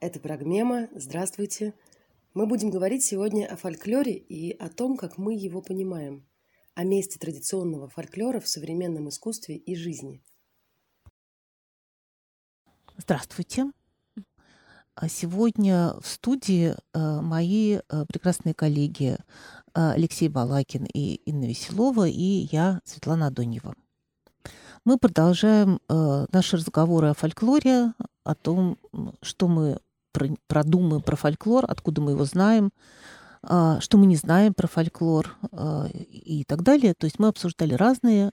Это Прогмема. Здравствуйте. Мы будем говорить сегодня о фольклоре и о том, как мы его понимаем, о месте традиционного фольклора в современном искусстве и жизни. Здравствуйте. А сегодня в студии э, мои э, прекрасные коллеги э, Алексей Балакин и Инна Веселова, и я, Светлана Адоньева. Мы продолжаем наши разговоры о фольклоре, о том, что мы продумаем про фольклор, откуда мы его знаем, что мы не знаем про фольклор и так далее. То есть мы обсуждали разные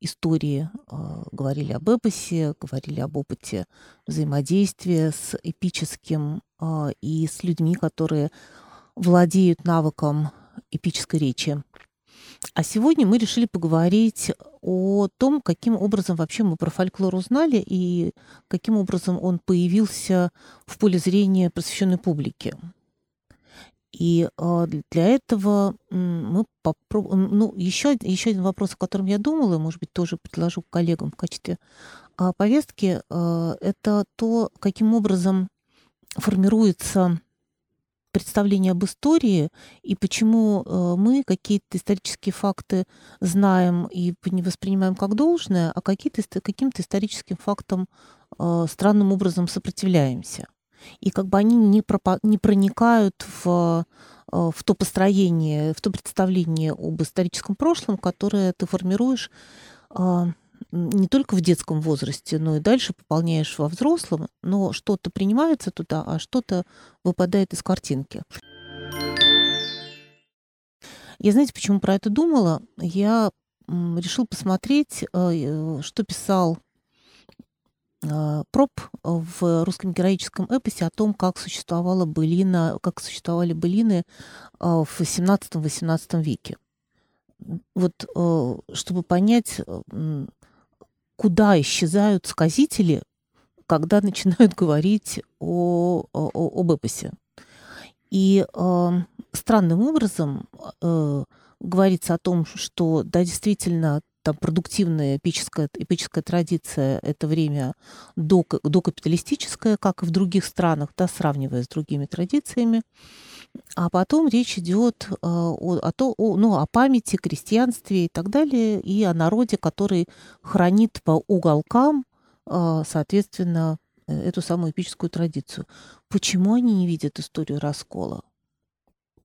истории, а, говорили об эпосе, говорили об опыте взаимодействия с эпическим а, и с людьми, которые владеют навыком эпической речи. А сегодня мы решили поговорить о том, каким образом вообще мы про фольклор узнали и каким образом он появился в поле зрения просвещенной публики. И э, для этого мы попробуем... Ну, еще, еще один вопрос, о котором я думала, может быть, тоже предложу коллегам в качестве э, повестки, э, это то, каким образом формируется представление об истории и почему э, мы какие-то исторические факты знаем и не воспринимаем как должное, а какие-то, каким-то историческим фактам э, странным образом сопротивляемся. И как бы они не, пропа- не проникают в, э, в то построение, в то представление об историческом прошлом, которое ты формируешь а, не только в детском возрасте, но и дальше пополняешь во взрослом, но что-то принимается туда, а что-то выпадает из картинки. Я знаете, почему про это думала? Я решил посмотреть, э, что писал а, проб в русском героическом эпосе о том, как существовала былина, как существовали былины в XVII-XVIII веке. Вот чтобы понять, куда исчезают сказители, когда начинают говорить о, о, об эпосе. И э, странным образом э, говорится о том, что да, действительно там продуктивная эпическая, эпическая традиция — это время до, докапиталистическое, как и в других странах, да, сравнивая с другими традициями. А потом речь идет э, о, о, то, о, ну, о памяти, крестьянстве и так далее, и о народе, который хранит по уголкам, э, соответственно, э, эту самую эпическую традицию. Почему они не видят историю раскола?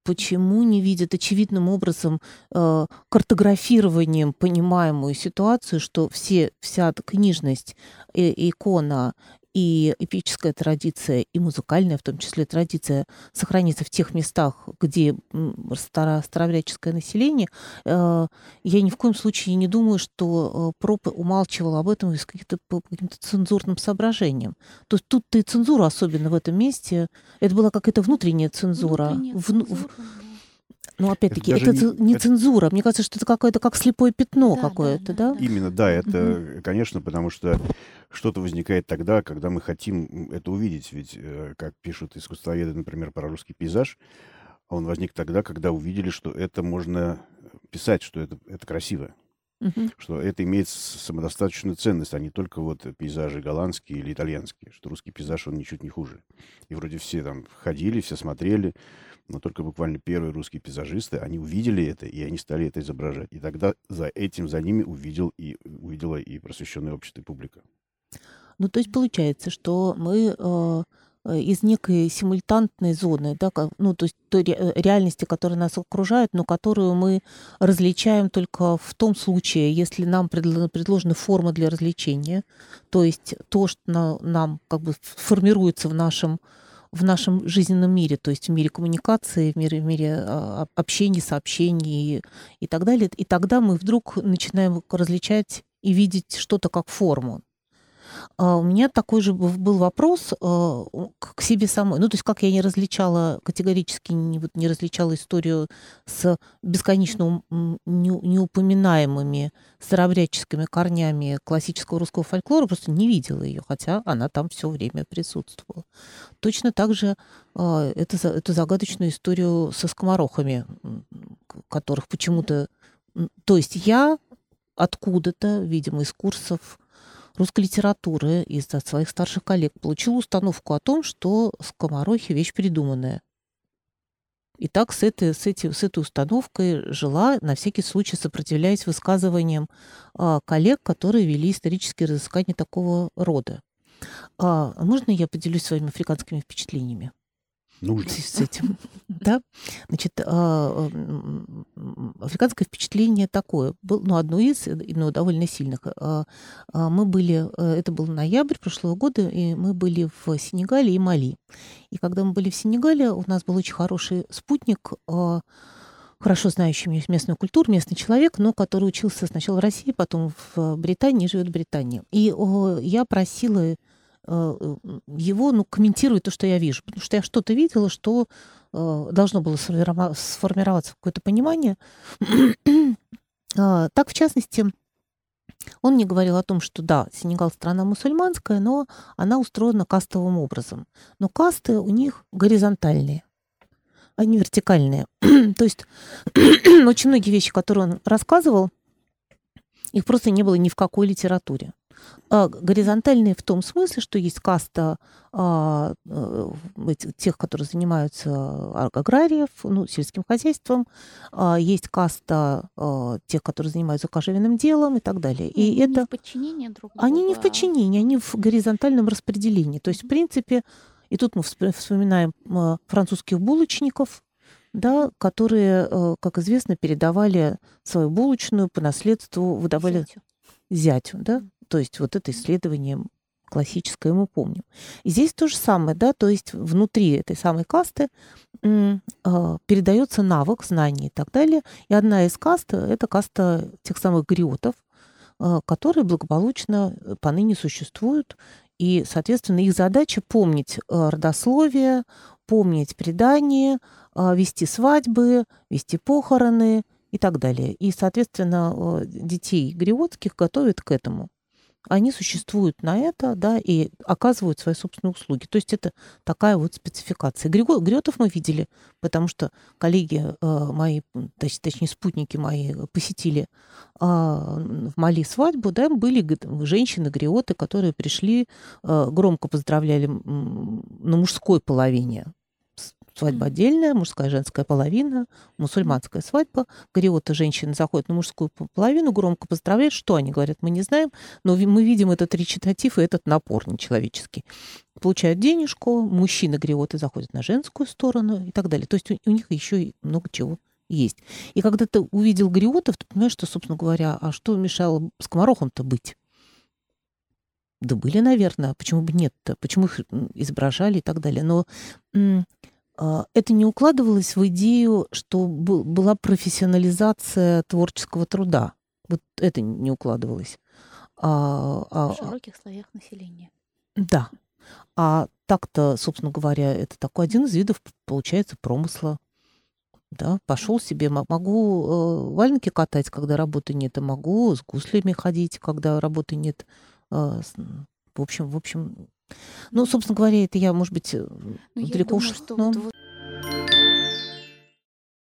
почему не видят очевидным образом картографированием понимаемую ситуацию, что все, вся книжность, э, икона и эпическая традиция, и музыкальная, в том числе, традиция сохранится в тех местах, где старо население, э, я ни в коем случае не думаю, что э, Проп умалчивал об этом из каких-то по каким-то цензурным соображениям. То есть тут-то и цензура, особенно в этом месте, это была какая-то внутренняя цензура. Внутренняя цензура. Ну, опять-таки, это, это не, не цензура. Мне кажется, что это какое-то как слепое пятно да, какое-то, да, да? Именно, да, это, угу. конечно, потому что что-то возникает тогда, когда мы хотим это увидеть. Ведь, э, как пишут искусствоведы, например, про русский пейзаж, он возник тогда, когда увидели, что это можно писать, что это, это красиво. Угу. Что это имеет самодостаточную ценность, а не только вот пейзажи голландские или итальянские. Что русский пейзаж, он ничуть не хуже. И вроде все там ходили, все смотрели, но только буквально первые русские пейзажисты, они увидели это, и они стали это изображать. И тогда за этим, за ними увидел и, увидела и просвещенное общество и публика. Ну, то есть получается, что мы э, э из некой симультантной зоны, да, ну, то есть той э, реальности, которая нас окружает, но которую мы различаем только в том случае, если нам предложена форма для развлечения, то есть то, что нам как бы формируется в нашем в нашем жизненном мире, то есть в мире коммуникации, в мире, в мире а, общения, сообщений и, и так далее. И тогда мы вдруг начинаем различать и видеть что-то как форму. А, у меня такой же был вопрос а, к себе самой. Ну, то есть как я не различала, категорически не, вот, не различала историю с бесконечно неупоминаемыми старообрядческими корнями классического русского фольклора, просто не видела ее, хотя она там все время присутствовала. Точно так же а, это, эту загадочную историю со скоморохами, которых почему-то... То есть я откуда-то, видимо, из курсов русской литературы из от своих старших коллег получила установку о том, что скоморохи – вещь придуманная. И так с этой, с, эти, с этой установкой жила, на всякий случай сопротивляясь высказываниям а, коллег, которые вели исторические разыскания такого рода. А, можно я поделюсь своими африканскими впечатлениями? Нужно. с этим. Да? Значит, а, африканское впечатление такое, ну, одно из, но довольно сильных. А, а, мы были, э, это был ноябрь прошлого года, и мы были в Сенегале и Мали. И когда мы были в Сенегале, у нас был очень хороший спутник, хорошо знающий местную культуру, местный человек, но который учился сначала в России, потом в Британии, живет в Британии. И я просила его ну, комментирует то, что я вижу. Потому что я что-то видела, что э, должно было сформироваться какое-то понимание. А, так, в частности, он мне говорил о том, что да, Сенегал страна мусульманская, но она устроена кастовым образом. Но касты у них горизонтальные, они вертикальные. То есть очень многие вещи, которые он рассказывал, их просто не было ни в какой литературе. А, горизонтальные в том смысле, что есть каста а, э, тех, которые занимаются аграриев, ну, сельским хозяйством, а, есть каста а, тех, которые занимаются кожевенным делом и так далее. И, и они это... не в подчинении друг другу? Они не в подчинении, они в горизонтальном распределении. То есть, в принципе, и тут мы вспоминаем французских булочников, да, которые, э, как известно, передавали свою булочную по наследству, выдавали зятю, зятю да, то есть вот это исследование классическое мы помним. И здесь то же самое, да, то есть внутри этой самой касты э, передается навык, знание и так далее. И одна из каст — это каста тех самых гриотов, э, которые благополучно э, поныне существуют. И, соответственно, их задача помнить э, родословие, помнить предание, э, вести свадьбы, вести похороны и так далее. И, соответственно, э, детей гриотских готовят к этому они существуют на это, да, и оказывают свои собственные услуги. То есть это такая вот спецификация. Григо, Гретов мы видели, потому что коллеги э, мои, точ, точнее спутники мои посетили э, в Мали свадьбу, да, были женщины-гриоты, которые пришли, э, громко поздравляли на мужской половине Свадьба отдельная, мужская женская половина, мусульманская свадьба. Гориота женщины заходят на мужскую половину, громко поздравляют. Что они говорят, мы не знаем, но мы видим этот речитатив и этот напор нечеловеческий. Получают денежку, мужчины гриоты заходят на женскую сторону и так далее. То есть у, них еще и много чего есть. И когда ты увидел гриотов, ты понимаешь, что, собственно говоря, а что мешало скоморохам-то быть? Да были, наверное. Почему бы нет-то? Почему их изображали и так далее? Но это не укладывалось в идею, что была профессионализация творческого труда. Вот это не укладывалось. А, а, в широких слоях населения. Да. А так-то, собственно говоря, это такой один из видов, получается, промысла. Да, пошел себе, могу э, валенки катать, когда работы нет, а могу с гуслями ходить, когда работы нет. В общем, в общем, ну, собственно говоря, это я, может быть, э, ну, далеко ушла. Что но... вот,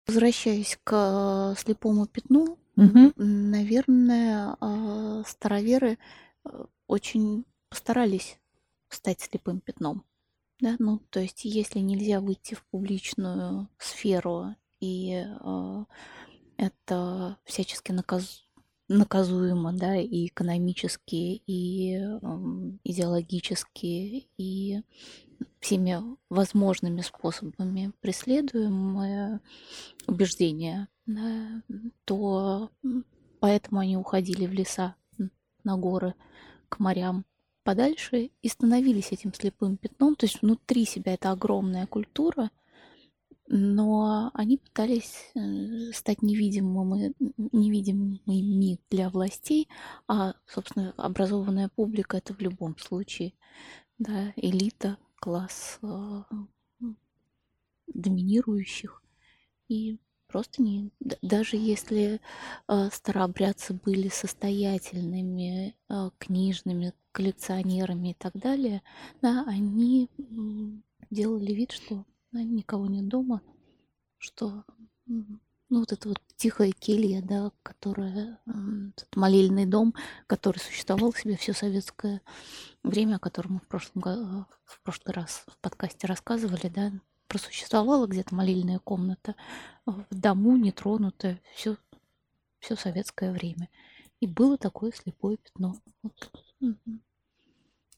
возвращаясь к э, слепому пятну, угу. наверное, э, староверы очень постарались стать слепым пятном. Да? Ну, то есть, если нельзя выйти в публичную сферу, и э, это всячески наказ наказуемо, да, и экономически, и идеологически, и всеми возможными способами преследуемое убеждение, да, то поэтому они уходили в леса, на горы, к морям подальше и становились этим слепым пятном. То есть внутри себя это огромная культура – но они пытались э, стать невидимыми, невидимыми для властей, а, собственно, образованная публика это в любом случае, да, элита, класс э, доминирующих. И просто не... Даже если э, старообрядцы были состоятельными, э, книжными, коллекционерами и так далее, да, они делали вид, что никого нет дома, что ну, вот это вот тихая келья, да, которая, этот молельный дом, который существовал себе все советское время, о котором мы в прошлом, в прошлый раз в подкасте рассказывали, да, просуществовала где-то молельная комната в дому, нетронутая, все, все советское время. И было такое слепое пятно. Вот.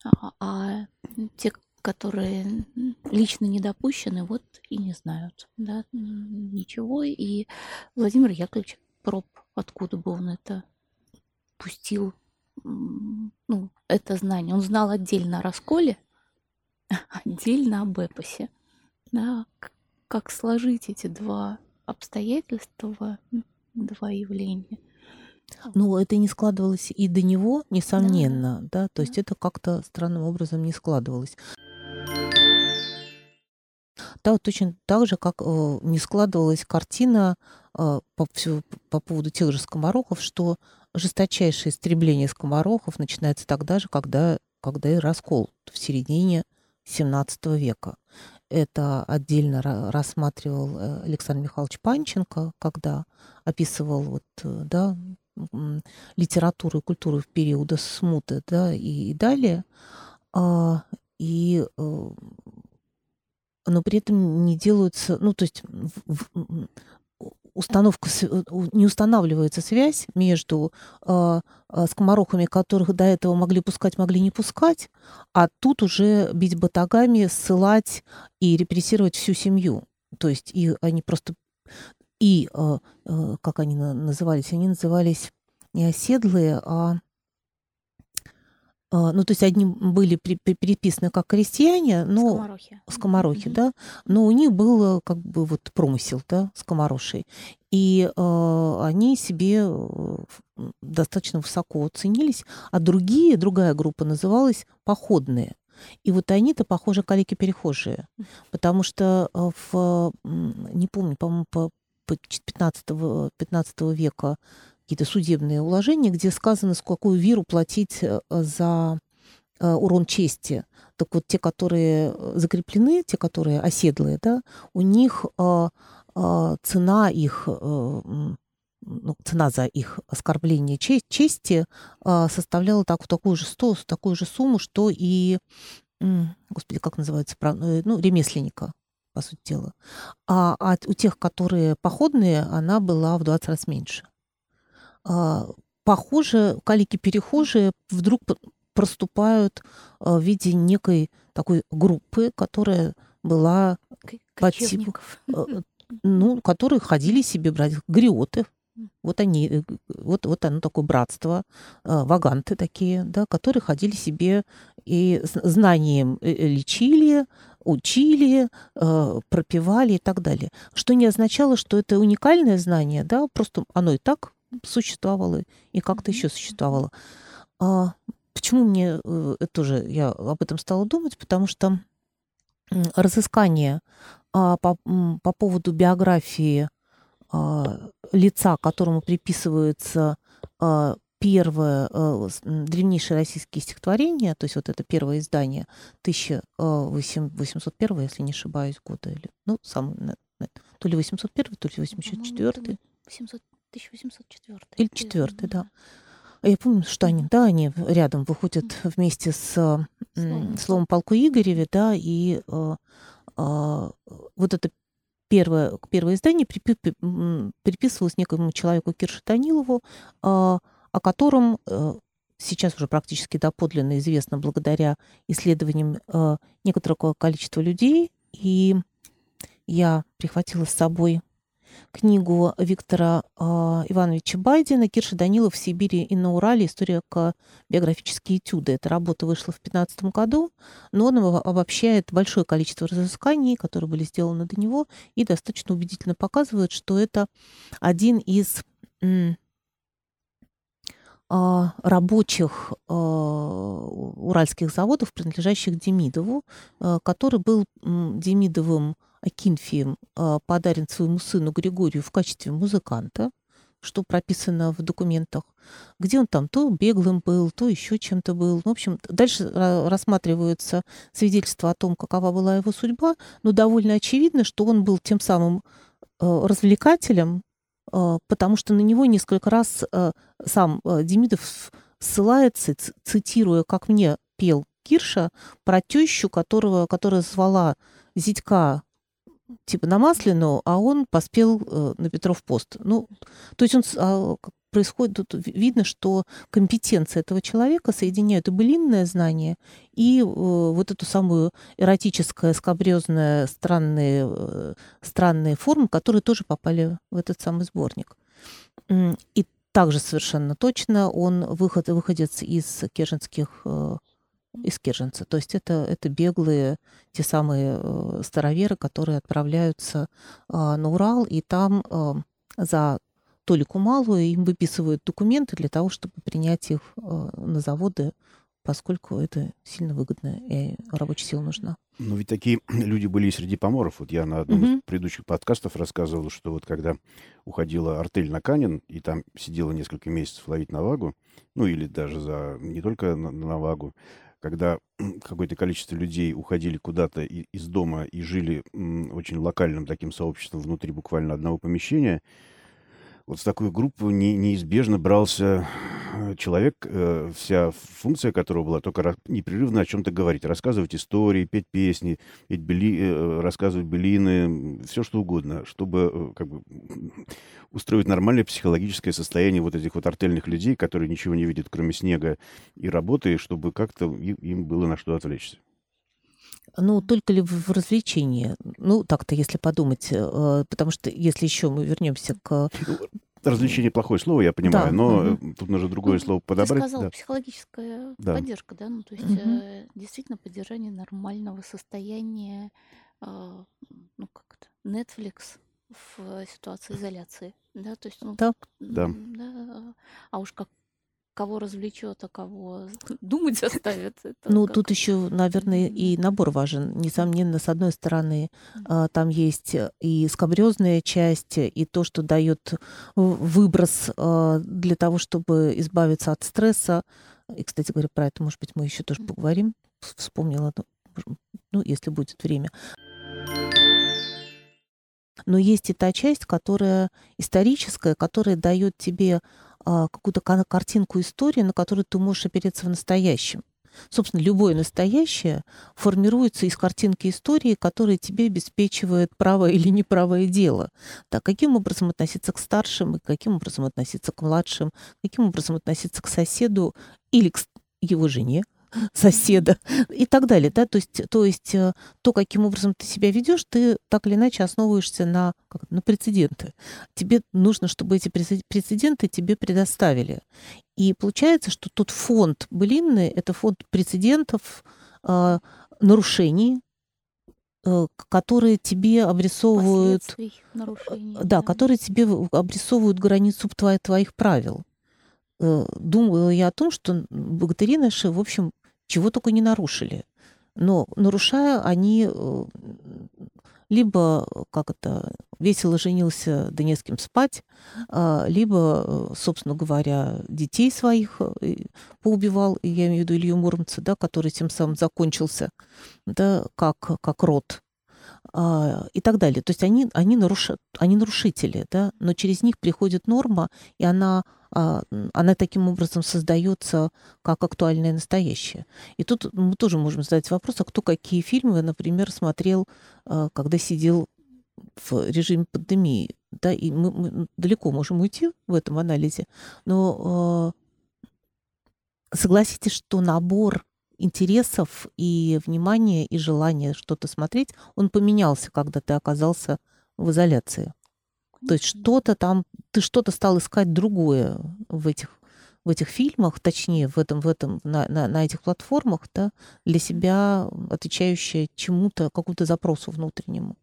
А, а те, которые лично не допущены, вот и не знают да, ничего. И Владимир Яковлевич Проб, откуда бы он это пустил, ну, это знание. Он знал отдельно о расколе, отдельно об эпосе. Да, как сложить эти два обстоятельства, два явления. Ну, это не складывалось и до него, несомненно, да, да? то есть это как-то странным образом не складывалось. Да, точно так же, как э, не складывалась картина э, по, по поводу тех же скоморохов, что жесточайшее истребление скоморохов начинается тогда же, когда, когда и раскол в середине XVII века. Это отдельно рассматривал э, Александр Михайлович Панченко, когда описывал вот, э, да, литературу и культуру в периоды смуты да, и, далее. А, и но при этом не делаются, ну, то есть установка, э, не устанавливается связь между э, скоморохами, которых до этого могли пускать, могли не пускать, а тут уже бить батагами, ссылать и репрессировать всю семью. То есть и они просто... И, э, э, как они назывались? Они назывались не оседлые, а а, ну, то есть одни были при, при, переписаны как крестьяне, но скоморохи, скоморохи mm-hmm. да, но у них был как бы вот промысел, да, скоморошей. И э, они себе э, достаточно высоко ценились, а другие, другая группа называлась походные. И вот они-то, похоже, калики-перехожие, потому что э, в, не помню, по-моему, по 15, 15 века какие-то судебные уложения, где сказано, с какую виру платить э, за э, урон чести. Так вот, те, которые э, закреплены, те, которые оседлые, да, у них цена их ну, цена за их оскорбление чести составляла так, такую, же, сто, такую же сумму, что и, господи, как называется, ну, ремесленника, по сути дела. А, а у тех, которые походные, она была в 20 раз меньше. А, похоже, калики-перехожие вдруг проступают а, в виде некой такой группы, которая была по типу, а, ну, которые ходили себе брать гриоты. Вот они, э, вот, вот оно такое братство, ваганты такие, да, которые ходили себе и знанием э, э, лечили, учили, пропивали и так далее. Что не означало, что это уникальное знание, да, просто оно и так существовало и как-то еще существовало. А почему мне э, это тоже я об этом стала думать? Потому что разыскание а, по, по поводу биографии а, лица, которому приписывается а, первое, а, древнейшее российское стихотворение, то есть вот это первое издание 1801, если не ошибаюсь, года, или, ну, сам, то ли 801, то ли 804. 800 1804. Или четвертый, да. Я помню, что они, да, они рядом выходят вместе с словом, словом полку Игореве, да, и э, э, вот это первое, первое издание приписывалось некому человеку Кирше Данилову, э, о котором э, сейчас уже практически доподлинно известно благодаря исследованиям э, некоторого количества людей. И я прихватила с собой книгу Виктора э, Ивановича Байдина «Кирша Данилов в Сибири и на Урале. История как биографические этюды». Эта работа вышла в 2015 году, но он обобщает большое количество разысканий, которые были сделаны до него, и достаточно убедительно показывает, что это один из а, рабочих а, уральских заводов, принадлежащих Демидову, который был Демидовым Акинфием а, подарен своему сыну Григорию в качестве музыканта, что прописано в документах, где он там то беглым был, то еще чем-то был. В общем, дальше рассматриваются свидетельства о том, какова была его судьба, но довольно очевидно, что он был тем самым а, развлекателем, э, потому что на него несколько раз э, сам э, Демидов ссылается, цитируя, как мне пел Кирша, про тещу, которого, которая звала Зитька типа на Масляную, а он поспел э, на Петров пост. Ну, то есть он а, происходит, тут видно, что компетенция этого человека соединяет и былинное знание, и э, вот эту самую эротическое, скабрезное, странные, э, странные формы, которые тоже попали в этот самый сборник. И также совершенно точно он выход, выходец из кеженских э, из Кирженца. То есть это, это беглые, те самые э, староверы, которые отправляются э, на Урал, и там э, за толику малую им выписывают документы для того, чтобы принять их э, на заводы, поскольку это сильно выгодно, и рабочая сила нужна. Ну, ведь такие люди были и среди поморов. Вот я на одном mm-hmm. из предыдущих подкастов рассказывал, что вот когда уходила артель на Канин, и там сидела несколько месяцев ловить навагу, ну, или даже за не только на, на навагу, когда какое-то количество людей уходили куда-то из дома и жили очень локальным таким сообществом внутри буквально одного помещения, вот в такую группу не, неизбежно брался э, человек, э, вся функция которого была только непрерывно о чем-то говорить, рассказывать истории, петь песни, петь бели, э, рассказывать белины, все что угодно, чтобы как бы устроить нормальное психологическое состояние вот этих вот артельных людей, которые ничего не видят, кроме снега и работы, чтобы как-то им было на что отвлечься. Ну, только ли в развлечении? Ну, так-то, если подумать. Э, потому что если еще мы вернемся к развлечение плохое слово, я понимаю, да. но угу. тут нужно другое ну, слово подобрать. Ты сказал, да. психологическая да. поддержка, да, ну то есть угу. э, действительно поддержание нормального состояния, э, ну как то Netflix в ситуации изоляции, да, то есть ну, да. Да. да, а уж как кого развлечет, а кого думать заставит. ну, как... тут еще, наверное, и набор важен. Несомненно, с одной стороны, mm-hmm. там есть и скобрезная часть, и то, что дает выброс а, для того, чтобы избавиться от стресса. И, кстати говоря, про это, может быть, мы еще тоже поговорим. Вспомнила, ну, если будет время. Но есть и та часть, которая историческая, которая дает тебе а, какую-то картинку истории, на которую ты можешь опереться в настоящем. Собственно, любое настоящее формируется из картинки истории, которая тебе обеспечивает правое или неправое дело. Так, каким образом относиться к старшим, и каким образом относиться к младшим, каким образом относиться к соседу или к его жене, соседа и так далее. Да? То, есть, то есть э, то, каким образом ты себя ведешь, ты так или иначе основываешься на, как, на прецеденты. Тебе нужно, чтобы эти прецеденты тебе предоставили. И получается, что тот фонд былинный — это фонд прецедентов, э, нарушений, э, которые тебе обрисовывают... Нарушений, да, да, которые тебе обрисовывают границу твоих, твоих правил. Э, думала я о том, что богатыри наши, в общем, чего только не нарушили. Но нарушая, они э, либо, как это, весело женился, да не с кем спать, а, либо, э, собственно говоря, детей своих поубивал, я имею в виду Илью Муромца, да, который тем самым закончился, да, как, как род и так далее. То есть они, они, наруш... они нарушители, да, но через них приходит норма, и она, а, она таким образом создается как актуальное настоящее. И тут мы тоже можем задать вопрос, а кто какие фильмы, например, смотрел, а, когда сидел в режиме пандемии. Да, и мы, мы далеко можем уйти в этом анализе, но согласитесь, что набор интересов и внимания и желания что-то смотреть, он поменялся, когда ты оказался в изоляции. То есть что-то там, ты что-то стал искать другое в этих в этих фильмах, точнее, в этом, в этом, на, на, на этих платформах, да, для себя отвечающее чему-то, какому-то запросу внутреннему.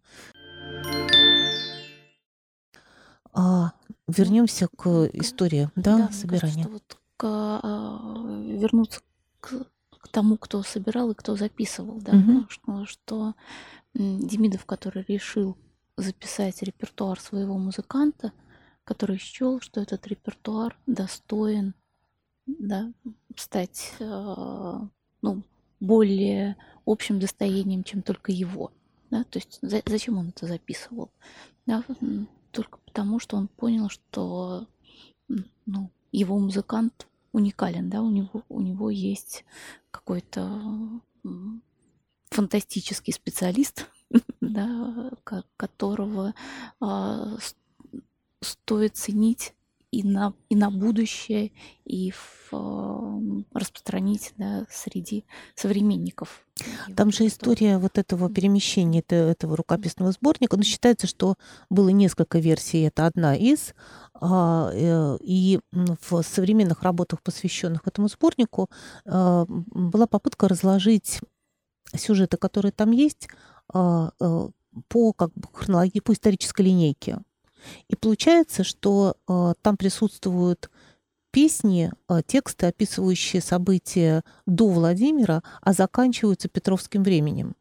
А, вернемся к истории, да, да собирания. Кажется, вот к, а, вернуться к к тому, кто собирал и кто записывал, да, угу. что, что Демидов, который решил записать репертуар своего музыканта, который счел, что этот репертуар достоин да, стать э, ну, более общим достоянием, чем только его. Да? То есть за, зачем он это записывал? Да? Только потому что он понял, что ну, его музыкант уникален, да, у него, у него есть какой-то фантастический специалист, да, которого а, стоит ценить и на, и на будущее, и в, э, распространить да, среди современников. Там же история вот этого перемещения это, этого рукописного сборника. Ну, считается, что было несколько версий, это одна из. А, э, и в современных работах, посвященных этому сборнику, э, была попытка разложить сюжеты, которые там есть, а, э, по как бы хронологии, по исторической линейке. И получается, что э, там присутствуют песни, э, тексты, описывающие события до Владимира, а заканчиваются Петровским временем.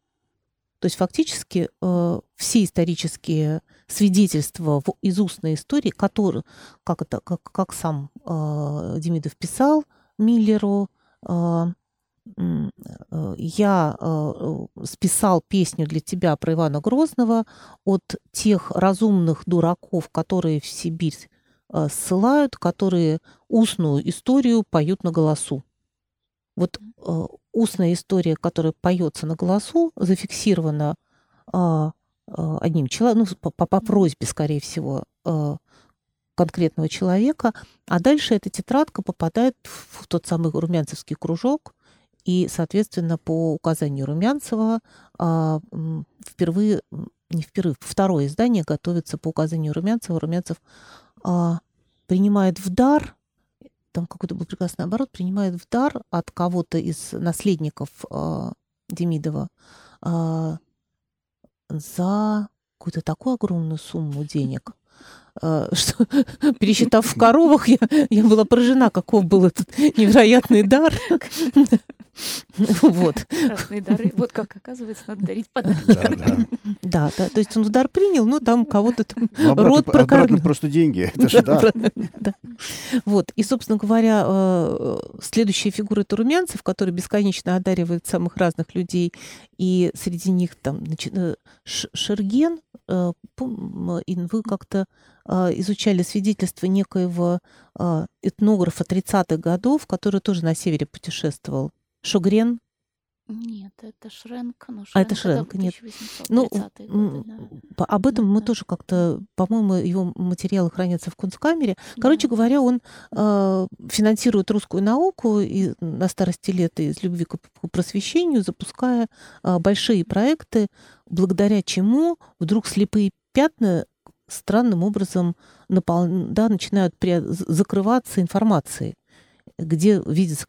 То есть фактически э, все исторические свидетельства в, из устной истории, которые, как, это, как, как сам э, Демидов писал Миллеру, э, я э, списал песню для тебя про Ивана Грозного от тех разумных дураков, которые в Сибирь э, ссылают, которые устную историю поют на голосу. Вот устная история, которая поется на голосу, зафиксирована одним человеком, ну, по, по просьбе, скорее всего, конкретного человека, а дальше эта тетрадка попадает в тот самый румянцевский кружок, и, соответственно, по указанию Румянцева а, впервые, не впервые, второе издание готовится по указанию Румянцева. Румянцев а, принимает в дар, там какой-то был прекрасный оборот, принимает в дар от кого-то из наследников а, Демидова за какую-то такую огромную сумму денег, что, пересчитав в коровах, я, я была поражена, каков был этот невероятный дар. Вот. Красные дары. Вот как оказывается, надо дарить подарки. Да, да. То есть он удар принял, но там кого-то там ну, рот прокормил. просто деньги. Это же да. Вот. И, собственно говоря, э, следующая фигура это Румянцев, который бесконечно одаривает самых разных людей. И среди них там э, Шерген, э, вы как-то изучали свидетельство некоего этнографа 30-х годов, который тоже на севере путешествовал. Шугрен? Нет, это Шренк. Ну, а это Шренк, нет. Ну, годы, да. об этом да, мы да. тоже как-то, по-моему, его материалы хранятся в Кунсткамере. Короче да. говоря, он э, финансирует русскую науку и на старости лет из любви к, к просвещению, запуская э, большие проекты, благодаря чему вдруг слепые пятна странным образом напол... да, начинают при... закрываться информацией где видятся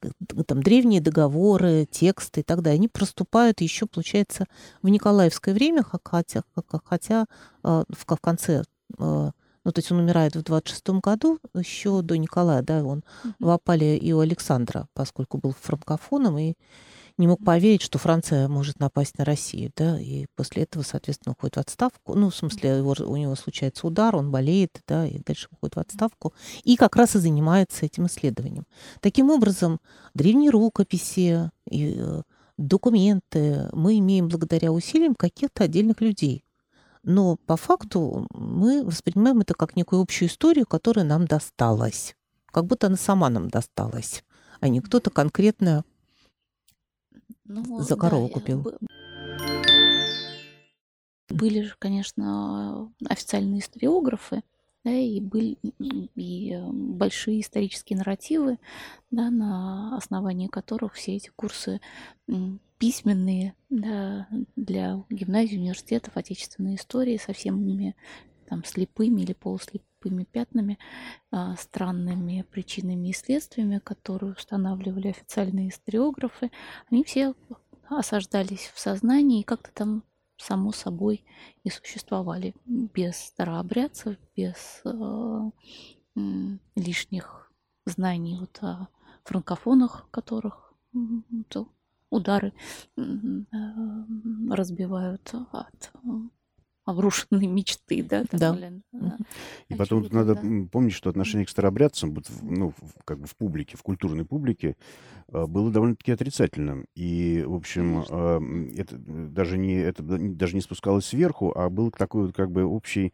там древние договоры, тексты и так далее, они проступают еще, получается, в Николаевское время, хотя, хотя а, в конце а, ну, то есть он умирает в 26 году, еще до Николая, да, он mm-hmm. в опале и у Александра, поскольку был франкофоном, и не мог поверить, что Франция может напасть на Россию, да, и после этого, соответственно, уходит в отставку. Ну, в смысле, его, у него случается удар, он болеет, да, и дальше уходит в отставку, и как раз и занимается этим исследованием. Таким образом, древние рукописи и э, документы мы имеем благодаря усилиям каких-то отдельных людей. Но по факту мы воспринимаем это как некую общую историю, которая нам досталась. Как будто она сама нам досталась, а не кто-то конкретно ну, за корову да, купил. Были же, конечно, официальные историографы, да, и были и э, большие исторические нарративы, да, на основании которых все эти курсы письменные да, для гимназий, университетов, отечественной истории со всеми там слепыми или полуслепыми пятнами, а, странными причинами и следствиями, которые устанавливали официальные историографы, они все осаждались в сознании и как-то там само собой и существовали без старообрядцев, без э, лишних знаний вот о франкофонах, которых то удары э, разбивают от обрушенные мечты, да? Там, да. Блин, и потом тут надо да? помнить, что отношение к старообрядцам, вот, ну, как бы в публике, в культурной публике, а, было довольно-таки отрицательным. И, в общем, Конечно. это даже не, это даже не спускалось сверху, а был такой вот как бы общий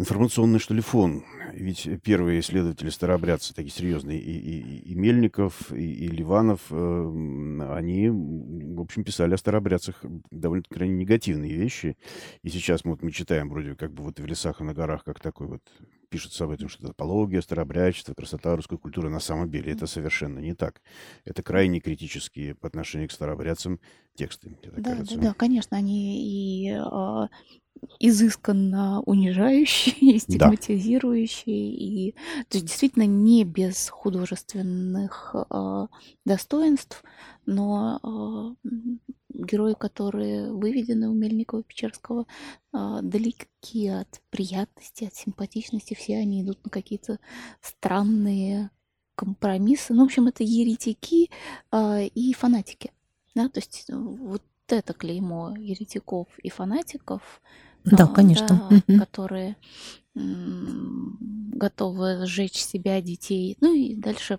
информационный, что ли, фон. Ведь первые исследователи старообрядцы, такие серьезные, и, и, и Мельников, и, и Ливанов, э, они, в общем, писали о старообрядцах довольно крайне негативные вещи. И сейчас мы, вот, мы читаем вроде как бы вот в лесах и на горах, как такой вот пишется об этом, что это апология, старообрядчество, красота русской культуры. На самом деле это совершенно не так. Это крайне критические по отношению к старообрядцам тексты, да, кажется. Да, да, конечно, они и изысканно унижающие, стигматизирующие, да. и то есть действительно не без художественных э, достоинств, но э, герои, которые выведены у Мельникова-Печерского, э, далеки от приятности, от симпатичности, все они идут на какие-то странные компромиссы. Ну, в общем, это еретики э, и фанатики. Да, то есть вот это клеймо еретиков и фанатиков, да, конечно. Да, угу. которые готовы сжечь себя, детей, ну и дальше,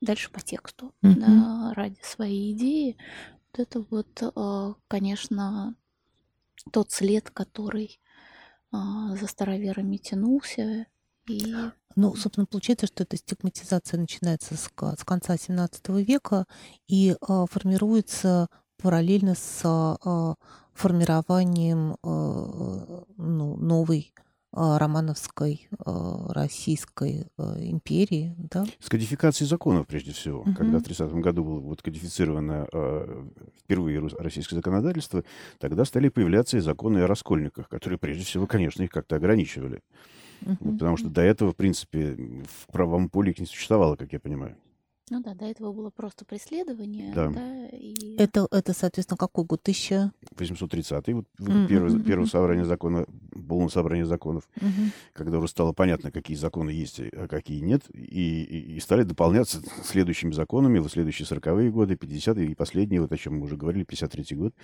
дальше по тексту, угу. да, ради своей идеи. Вот это вот, а, конечно, тот след, который а, за староверами тянулся. И... Ну, собственно, получается, что эта стигматизация начинается с, с конца XVII века и а, формируется параллельно с а, формированием а, ну, новой а, романовской российской империи, да? С кодификацией законов, прежде всего. Угу. Когда в 30 году было вот кодифицировано впервые российское законодательство, тогда стали появляться и законы о раскольниках, которые, прежде всего, конечно, их как-то ограничивали. Угу. Потому что до этого, в принципе, в правом поле их не существовало, как я понимаю. Ну да, до этого было просто преследование. Да. да и... это, это, соответственно, какой год? Тысяча... 830-й, вот mm-hmm. первое, первое собрание закона, полное собрание законов, mm-hmm. когда уже стало понятно, какие законы есть, а какие нет, и, и, и стали дополняться следующими законами, в следующие 40-е годы, 50-е и последние, вот о чем мы уже говорили, 53-й год,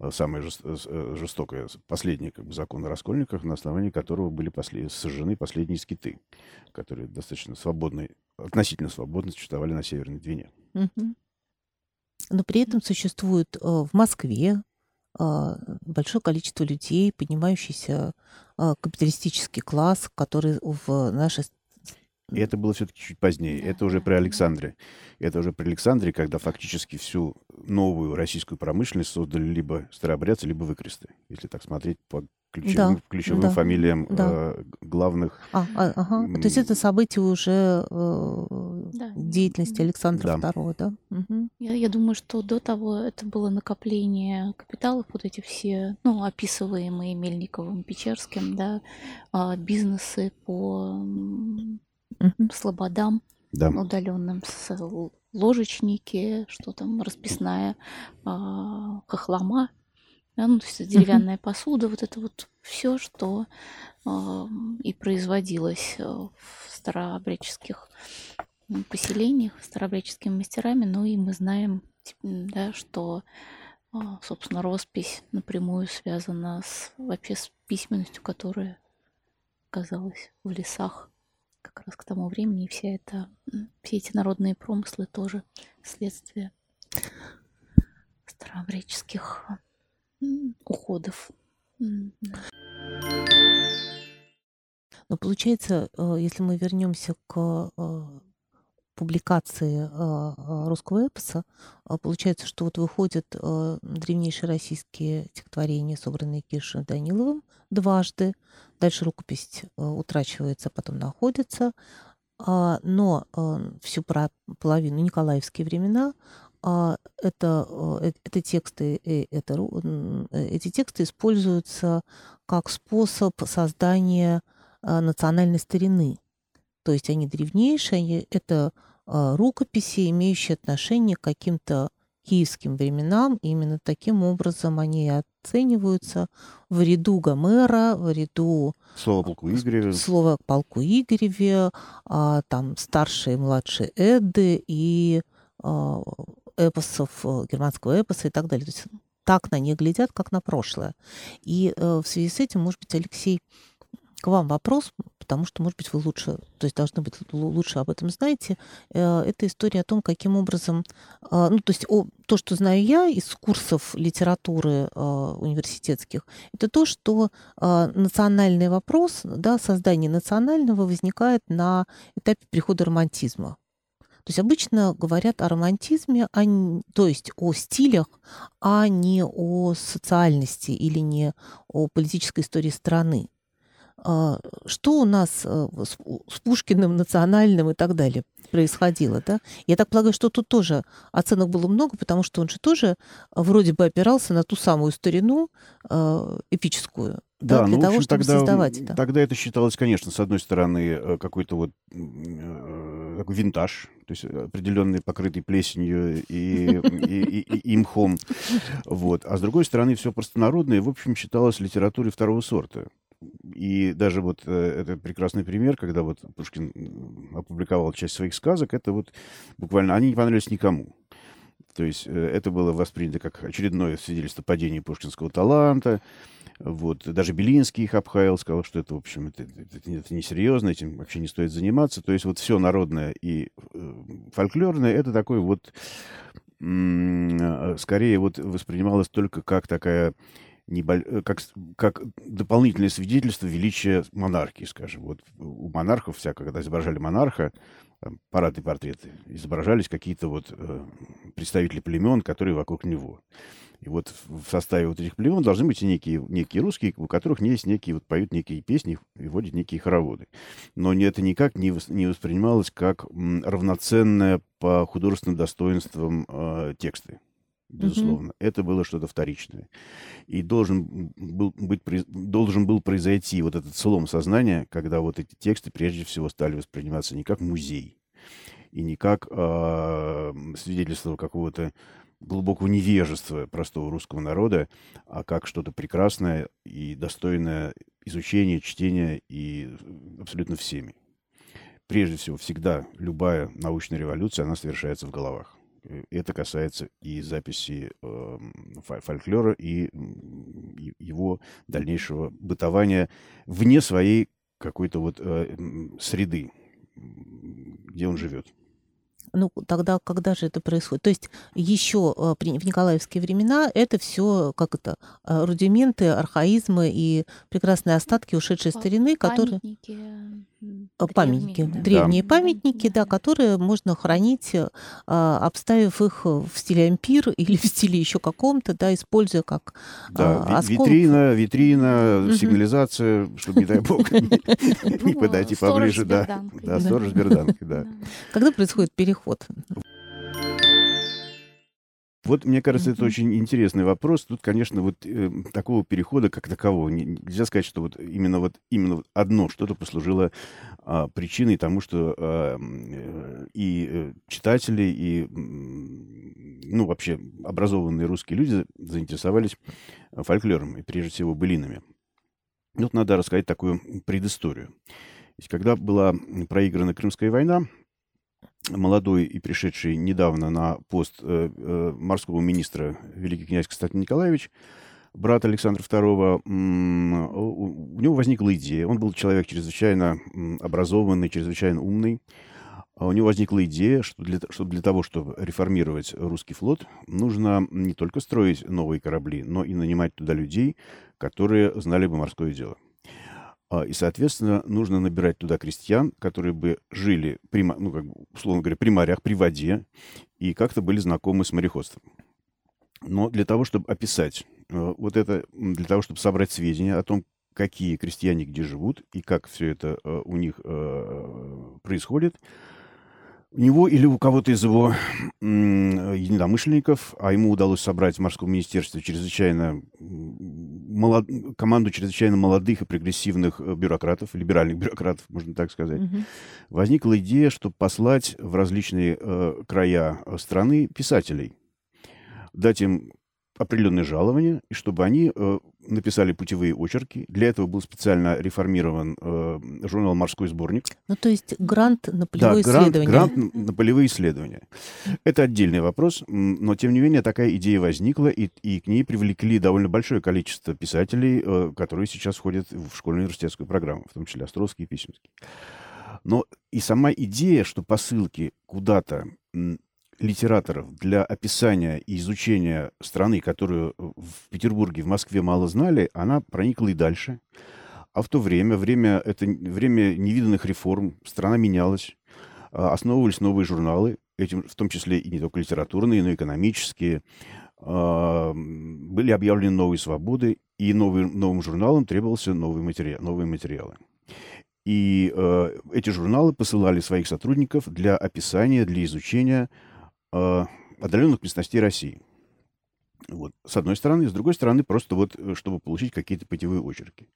Э, самое э, жестокое, последний как бы, закон о раскольниках, на основании которого были послед... сожжены последние скиты, которые достаточно свободно, относительно свободно существовали на Северной Двине. Но при этом существует э, в Москве большое количество людей, поднимающийся капиталистический класс, который в нашей и это было все-таки чуть позднее. Это уже при Александре. Это уже при Александре, когда фактически всю новую российскую промышленность создали либо старообрядцы, либо выкресты. Если так смотреть по ключевым, да, ключевым да, фамилиям да. Э, главных. А, а, ага. То есть это событие уже э, да. деятельности Александра да. II, да? Угу. Я, я думаю, что до того это было накопление капиталов, вот эти все, ну, описываемые Мельниковым, Печерским, да, э, бизнесы по Мгм. слободам Да. удаленным, с ложечники, что там, расписная а, хохлома, ну, то есть деревянная посуда, вот это вот все, что а, и производилось э, в старообрядческих поселениях, старообрядческими мастерами, ну и мы знаем, да, что, а, собственно, роспись напрямую связана с вообще с письменностью, которая оказалась в лесах как раз к тому времени, и вся эта, все эти народные промыслы тоже следствие старообрядческих уходов. Но получается, э, если мы вернемся к э, публикации э, русского эпоса, получается, что вот выходят древнейшие российские стихотворения, собранные Кишем Даниловым дважды, Дальше рукопись э, утрачивается, потом находится. А, но э, всю половину Николаевские времена а, это, э, это тексты, это, эти тексты используются как способ создания национальной старины. То есть они древнейшие, они, это рукописи, имеющие отношение к каким-то киевским временам. И именно таким образом они оцениваются в ряду Гомера, в ряду... Слово полку Игореве. Слово полку Игореве, а, там старшие и младшие Эдды и а, эпосов, э, германского эпоса и так далее. То есть так на них глядят, как на прошлое. И а, в связи с этим, может быть, Алексей к вам вопрос, потому что, может быть, вы лучше, то есть должны быть лучше об этом знаете. Э, это история о том, каким образом, ну, то есть о, то, что знаю я из курсов литературы университетских, это то, что национальный вопрос, да, создание национального возникает на этапе прихода романтизма. То есть обычно говорят о романтизме, а, то есть о стилях, а не о социальности или не о политической истории страны. А, что у нас э, с Пушкиным, национальным и так далее происходило, да? Я так полагаю, что тут тоже оценок было много, потому что он же тоже вроде бы опирался на ту самую старину э, эпическую, да, да, для ну, того, общем, чтобы тогда, создавать это. Тогда это считалось, конечно, с одной стороны, э, какой-то вот такой винтаж, то есть определенный покрытый плесенью и, и, и, и, мхом. Вот. А с другой стороны, все простонародное, в общем, считалось литературой второго сорта. И даже вот э, этот прекрасный пример, когда вот Пушкин опубликовал часть своих сказок, это вот буквально они не понравились никому. То есть э, это было воспринято как очередное свидетельство падения пушкинского таланта. Вот. Даже Белинский их обхаял, сказал, что это, в общем, это, это, это несерьезно, этим вообще не стоит заниматься. То есть вот все народное и э, фольклорное, это такой вот, скорее вот воспринималось только как такая. Э, как, как дополнительное свидетельство величия монархии, скажем. Вот у монархов всяко, когда изображали монарха, парады портреты, изображались какие-то вот э, представители племен, которые вокруг него. И вот в составе вот этих племен должны быть и некие, некие русские, у которых есть некие, вот поют некие песни и водят некие хороводы. Но это никак не, не воспринималось как равноценное по художественным достоинствам э, тексты безусловно. Mm-hmm. Это было что-то вторичное. И должен был, быть, должен был произойти вот этот слом сознания, когда вот эти тексты прежде всего стали восприниматься не как музей и не как э, свидетельство какого-то глубокого невежества простого русского народа, а как что-то прекрасное и достойное изучения, чтения и абсолютно всеми. Прежде всего, всегда любая научная революция, она совершается в головах. Э, это касается и записи э, фольклора, и, и его дальнейшего бытования вне своей какой-то вот э, среды, где он живет. Ну, тогда когда же это происходит? То есть еще э, в Николаевские времена это все как это э, рудименты, архаизмы и прекрасные остатки ушедшей старины, которые Памятники. э, памятники, древние, да. древние Да. памятники, да, которые можно хранить, обставив их в стиле ампир или в стиле еще каком-то, да, используя как Да, а, осколок. витрина, витрина, Мгм. сигнализация, чтобы, не дай бог, не подойти поближе, да. Да, сторож с берданкой, да. Да. Когда происходит переход? Вот, мне кажется, это Мгм. очень интересный вопрос. Тут, конечно, вот э, такого перехода как такового не- нельзя сказать, что вот именно вот именно вот одно что-то послужило а, причиной тому, что а, э, и э, читатели, и ну вообще образованные русские люди заинтересовались а, фольклором и прежде всего былинами. Тут надо рассказать такую предысторию. Когда была проиграна Крымская война, молодой и пришедший недавно на пост э, э, морского министра великий князь Константин Николаевич, брат Александра II, у, него возникла идея. Он был человек чрезвычайно образованный, чрезвычайно умный. А У него возникла идея, что для, что для того, чтобы реформировать русский флот, нужно не только строить новые корабли, но и нанимать туда людей, которые знали бы морское дело. А, И, соответственно, нужно набирать туда крестьян, которые бы жили, при, ну, как бы, условно говоря, при морях, при воде, и как-то были знакомы с мореходством. Но для того, чтобы описать э, вот это, для того, чтобы собрать сведения о том, какие крестьяне где живут и как все это э, у них э, происходит, у него или у кого-то из его единомышленников, а ему удалось собрать в морском министерстве чрезвычайно молод- команду чрезвычайно молодых и прогрессивных э, бюрократов, либеральных бюрократов, можно так сказать, Мгм. возникла идея, чтобы послать в различные э, края э, страны писателей, дать им определенное жалование, и чтобы они э, написали путевые очерки. Для этого был специально реформирован э, журнал «Морской сборник». Ну, то есть грант на полевые да, грант, исследования. грант на полевые исследования. Это отдельный вопрос, но, тем не менее, такая идея возникла, и, и к ней привлекли довольно большое количество писателей, э, которые сейчас входят в школьную университетскую программу, в том числе Островский и Писемский. Но и сама идея, что посылки куда-то литераторов для описания и изучения страны, которую в Петербурге, в Москве мало знали, она проникла и дальше. А в то время, время, это время невиданных реформ, страна менялась, а, основывались новые журналы, этим, в том числе и не только литературные, но и экономические. А, были объявлены новые свободы, и новый, новым журналам требовался новый материал, новые материалы. И э, эти журналы посылали своих сотрудников для описания, для изучения э, отдаленных местностей России. Вот. С одной стороны. С другой стороны, просто вот, э, чтобы получить какие-то путевые очерки.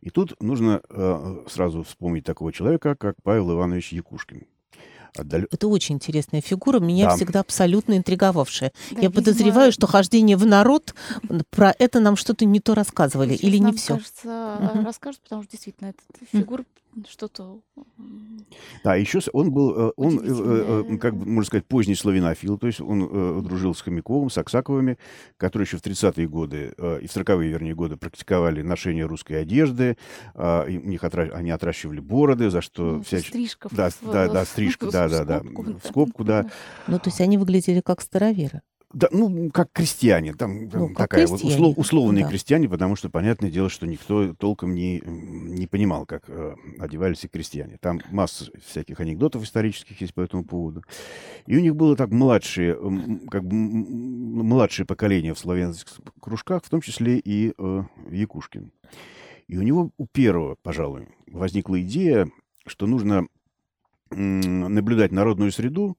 И тут нужно э, сразу вспомнить такого человека, как Павел Иванович Якушкин. Отдал... Это очень интересная фигура, меня да. всегда абсолютно интриговавшая. Да, Я видимо... подозреваю, что хождение в народ про это нам что-то не то рассказывали Сейчас или не все. Кажется, угу. расскажут, потому что действительно эта фигура что-то. Да, еще он был, э, он, э, э, как бы, можно сказать, поздний славянофил, то есть он дружил с Хомяковым, с Аксаковыми, которые еще в 30-е годы и в 40-е, вернее, годы практиковали ношение русской одежды, а, у них отра... они отращивали бороды, за что... Ну, вся... Стрижка. Да, в... да, да, стрижка, да, да, да, в скобку, да. Ну, то есть они выглядели как староверы. Да, ну, как крестьяне, там, ну, как такая крестьяне. вот услов, условные да. крестьяне, потому что понятное дело, что никто толком не, не понимал, как э, одевались и крестьяне. Там масса всяких анекдотов исторических есть по этому поводу. И у них было так младшее, как бы младшее поколение в славянских кружках, в том числе и э, Якушкин. И у него, у первого, пожалуй, возникла идея, что нужно э, наблюдать народную среду,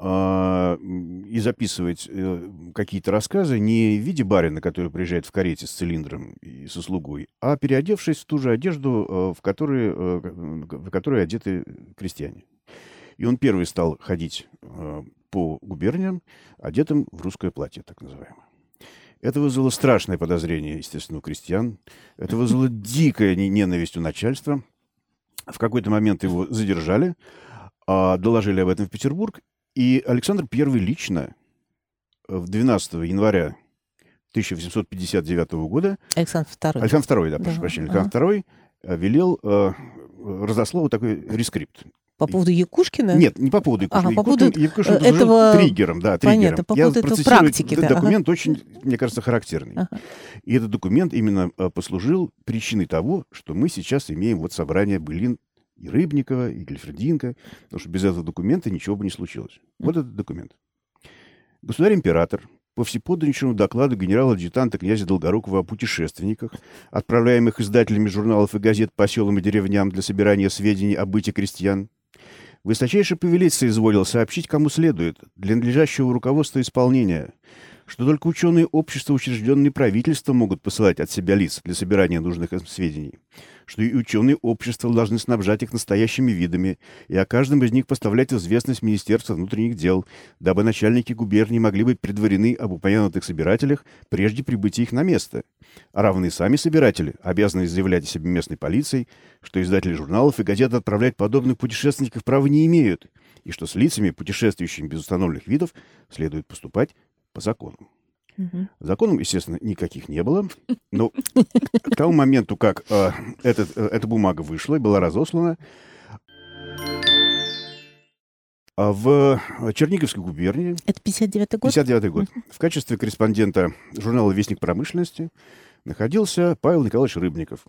и записывать э, какие-то рассказы не в виде барина, который приезжает в карете с цилиндром и со слугой, а переодевшись в ту же одежду, э, в которой, э, в которой одеты крестьяне. И он первый стал ходить по губерниям, одетым в русское платье, так называемое. Это вызвало страшное подозрение, естественно, у крестьян. Это вызвало дикая ненависть у начальства. В какой-то момент его задержали, а доложили об этом в Петербург, и Александр I лично э, 12 января 1859 года... Александр II. Александр II, да, да. прошу прощения. Александр II э, велел, э, разослал вот такой рескрипт. По поводу Якушкина? Нет, не по поводу Якушкина. Ага, по поводу Якушкин этого... триггером, да, триггером. Понятно, по поводу этого практики. Да, документ ага. очень, мне кажется, характерный. Ага. И этот документ именно послужил причиной того, что мы сейчас имеем вот собрание былин и Рыбникова, и Гельфрединка, потому что без этого документа ничего бы не случилось. Вот этот документ. Государь-император по всеподданничному докладу генерала-адъютанта князя Долгорукова о путешественниках, отправляемых издателями журналов и газет по селам и деревням для собирания сведений о быте крестьян, высочайше повелиться изволил сообщить, кому следует, для надлежащего руководства исполнения, что только ученые общества, учрежденные правительством, могут посылать от себя лиц для собирания нужных им сведений, что и ученые общества должны снабжать их настоящими видами и о каждом из них поставлять известность Министерства внутренних дел, дабы начальники губернии могли быть предварены об упомянутых собирателях прежде прибытия их на место. А равные сами собиратели обязаны заявлять о себе местной полицией, что издатели журналов и газет отправлять подобных путешественников права не имеют, и что с лицами, путешествующими без установленных видов, следует поступать по закону. Угу. Законов, естественно, никаких не было. Но к тому моменту, как э, этот, э, эта бумага вышла и была разослана, а в Черниговской губернии... Это 59-й год? 59-й год. Uh-huh. В качестве корреспондента журнала «Вестник промышленности» находился Павел Николаевич Рыбников,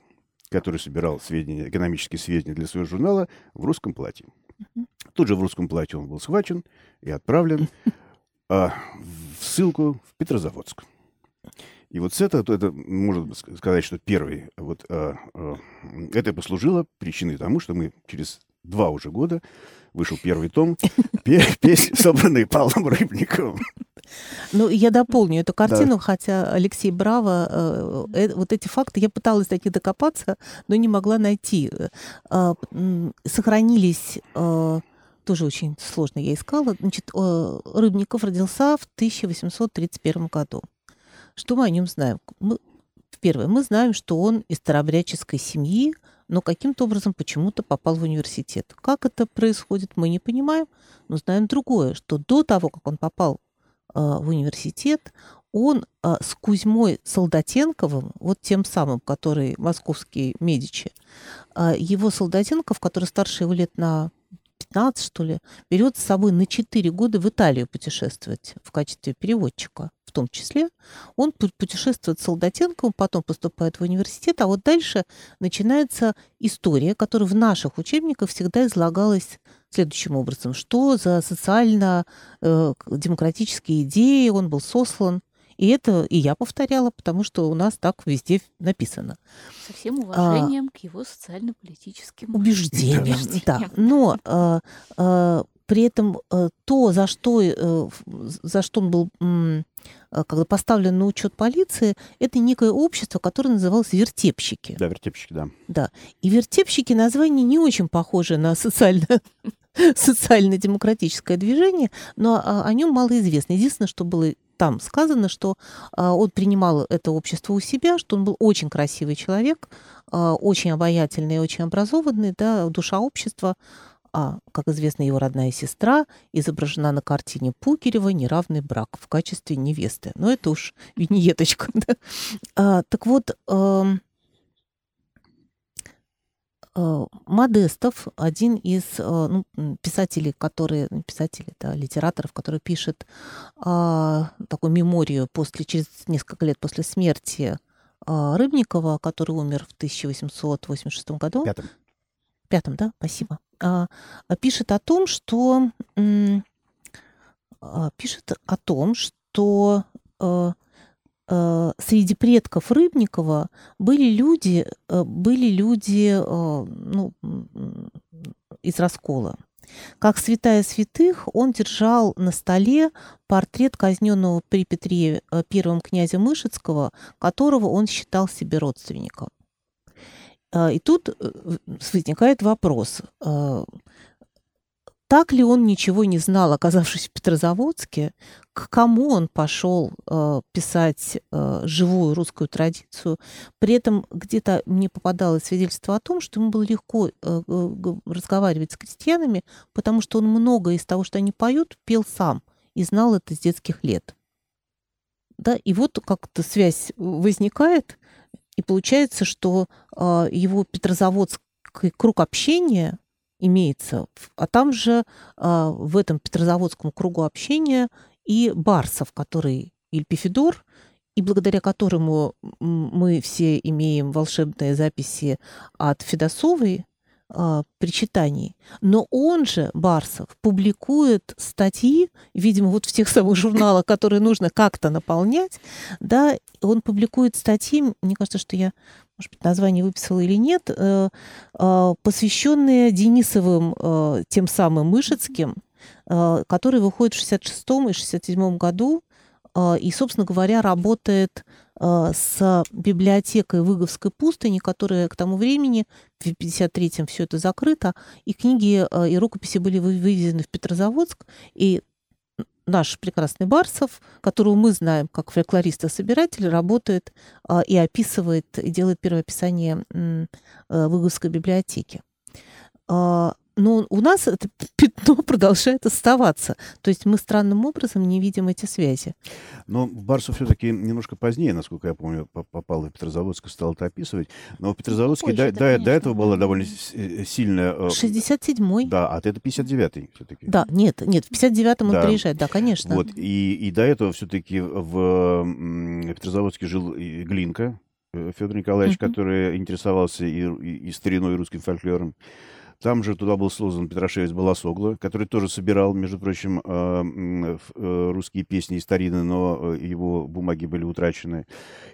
который собирал сведения, экономические сведения для своего журнала в русском платье. Uh-huh. Тут же в русском платье он был схвачен и отправлен а, в ссылку в Петрозаводск. И вот с этого, это можно сказать, что первый, вот а, а, это послужило причиной тому, что мы через два уже года вышел первый том песни, собранные Павлом Рыбниковым. Ну, я дополню эту картину, да. хотя Алексей Браво, э, э, вот эти факты, я пыталась до них докопаться, но не могла найти. Э, сохранились тоже очень сложно я искала. Значит, Рыбников родился в 1831 году. Что мы о нем знаем? Мы, первое, мы знаем, что он из старообрядческой семьи, но каким-то образом почему-то попал в университет. Как это происходит, мы не понимаем, но знаем другое, что до того, как он попал э, в университет, он э, с Кузьмой Солдатенковым, вот тем самым, который московский Медичи, э, его Солдатенков, который старше его лет на 15, что ли, берет с собой на 4 года в Италию путешествовать в качестве переводчика в том числе. Он путешествует с Солдатенковым, потом поступает в университет, а вот дальше начинается история, которая в наших учебниках всегда излагалась следующим образом. Что за социально-демократические э, идеи он был сослан. И это и я повторяла, потому что у нас так везде написано. Со всем а, уважением а, к его социально-политическим убеждениям. убеждениям. Да, но а, а, при этом э, то, за что, за что он был как бы поставлен на учет полиции, это некое общество, которое называлось вертепщики. Да, вертепщики, да. Да. И вертепщики название не очень похоже на социально социально-демократическое движение, но о нем мало известно. Единственное, что было там сказано, что а, он принимал это общество у себя, что он был очень красивый человек, а, очень обаятельный очень образованный, да, душа общества, а, как известно, его родная сестра изображена на картине Пукерева «Неравный брак» в качестве невесты. Но это уж виньеточка. А, так вот, а, Модестов, один из а, ну, писателей, которые, ну, писателей, да, литераторов, который пишет а, такую меморию после, через несколько лет после смерти а, Рыбникова, который умер в 1886 году. Пятом. Пятом, да, спасибо. А, а, пишет о том, что а, пишет о том, что среди предков Рыбникова были люди, были люди ну, из раскола. Как святая святых, он держал на столе портрет казненного при Петре первом князя Мышецкого, которого он считал себе родственником. И тут э, возникает вопрос, так ли он ничего не знал, оказавшись в Петрозаводске, к кому он пошел э, писать э, живую русскую традицию. При этом где-то мне попадалось свидетельство о том, что ему было легко э, разговаривать с крестьянами, потому что он много из того, что они поют, пел сам и знал это с детских лет. Да, и вот как-то связь возникает, и получается, что э, его Петрозаводский круг общения имеется, а там же э, в этом Петрозаводском кругу общения и Барсов, который Ильпифидор, и благодаря которому мы все имеем волшебные записи от Федосовой, а, причитаний. Но он же, Барсов, публикует статьи, видимо, вот в тех самых журналах, которые нужно как-то наполнять, да, он публикует статьи, мне кажется, что я, может быть, название выписала или нет, э, э, посвященные Денисовым, э, тем самым Мышецким, э, который выходит в 66 и 67 году, и, собственно говоря, работает с библиотекой Выговской пустыни, которая к тому времени, в 53-м все это закрыто, и книги и рукописи были вывезены в Петрозаводск, и наш прекрасный Барсов, которого мы знаем как фольклорист и собиратель, работает э, и описывает, и делает первое описание Выговской библиотеки. Но у нас это пятно продолжает оставаться. То есть мы странным образом не видим эти связи. Но Барсов все-таки немножко позднее, насколько я помню, попал в Петрозаводск и стал это описывать. Но в Петрозаводске до, до, до этого была довольно э, сильная... 67-й. Э, да, а это 59-й все-таки. Да, нет, нет, в 59-м да. он приезжает, да, конечно. Вот, и, и до этого все-таки в Петрозаводске жил Глинка, э, Федор Николаевич, uh-huh. который интересовался и, и, и стариной, и русским фольклором. Там же туда был создан Петрашевец Баласогло, который тоже собирал, между прочим, э, э, русские песни и старины, но э, его бумаги были утрачены.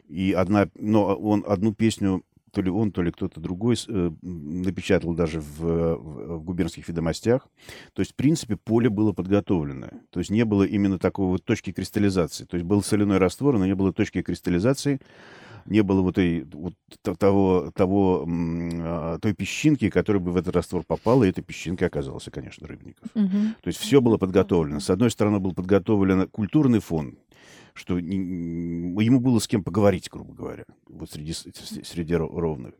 И одна, но он одну песню то ли он, то ли кто-то другой напечатал даже в, в, в губернских ведомостях. То есть, в принципе, поле было подготовлено. То есть не было именно такого вот точки кристаллизации. То есть был соляной раствор, но не было точки кристаллизации. Не было вот, той, вот того, того, а, той песчинки, которая бы в этот раствор попала, и этой песчинкой оказался, конечно, Рыбников. Угу. То есть все было подготовлено. С одной стороны, был подготовлен культурный фон, что ему было с кем поговорить, грубо говоря, вот среди, среди ровных.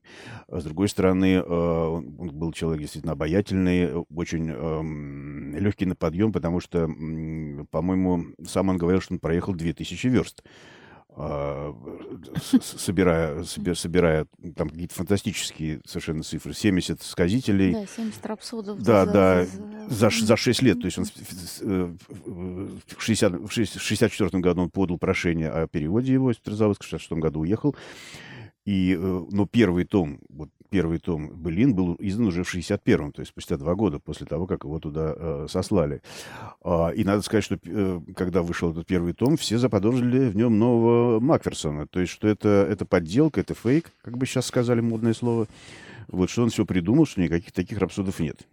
А с другой стороны, а, он был человек действительно обаятельный, очень легкий на подъем, потому что, по-моему, сам он говорил, что он проехал 2000 верст собирая, собирая там какие-то фантастические совершенно цифры. 70 сказителей. Да, 70 рапсодов. Да, за, да, за, за, за 6 лет. То есть он в 1964 году он подал прошение о переводе его из Петрозаводска, в 1966 году уехал. И, э, но первый том, вот первый том «Былин» был издан уже в 61-м, то есть спустя два года после того, как его туда э, сослали. А, и надо сказать, что э, когда вышел этот первый том, все заподозрили в нем нового Макферсона. То есть, что это, это подделка, это фейк, как бы сейчас сказали модное слово. Вот что он все придумал, что никаких таких рапсодов нет.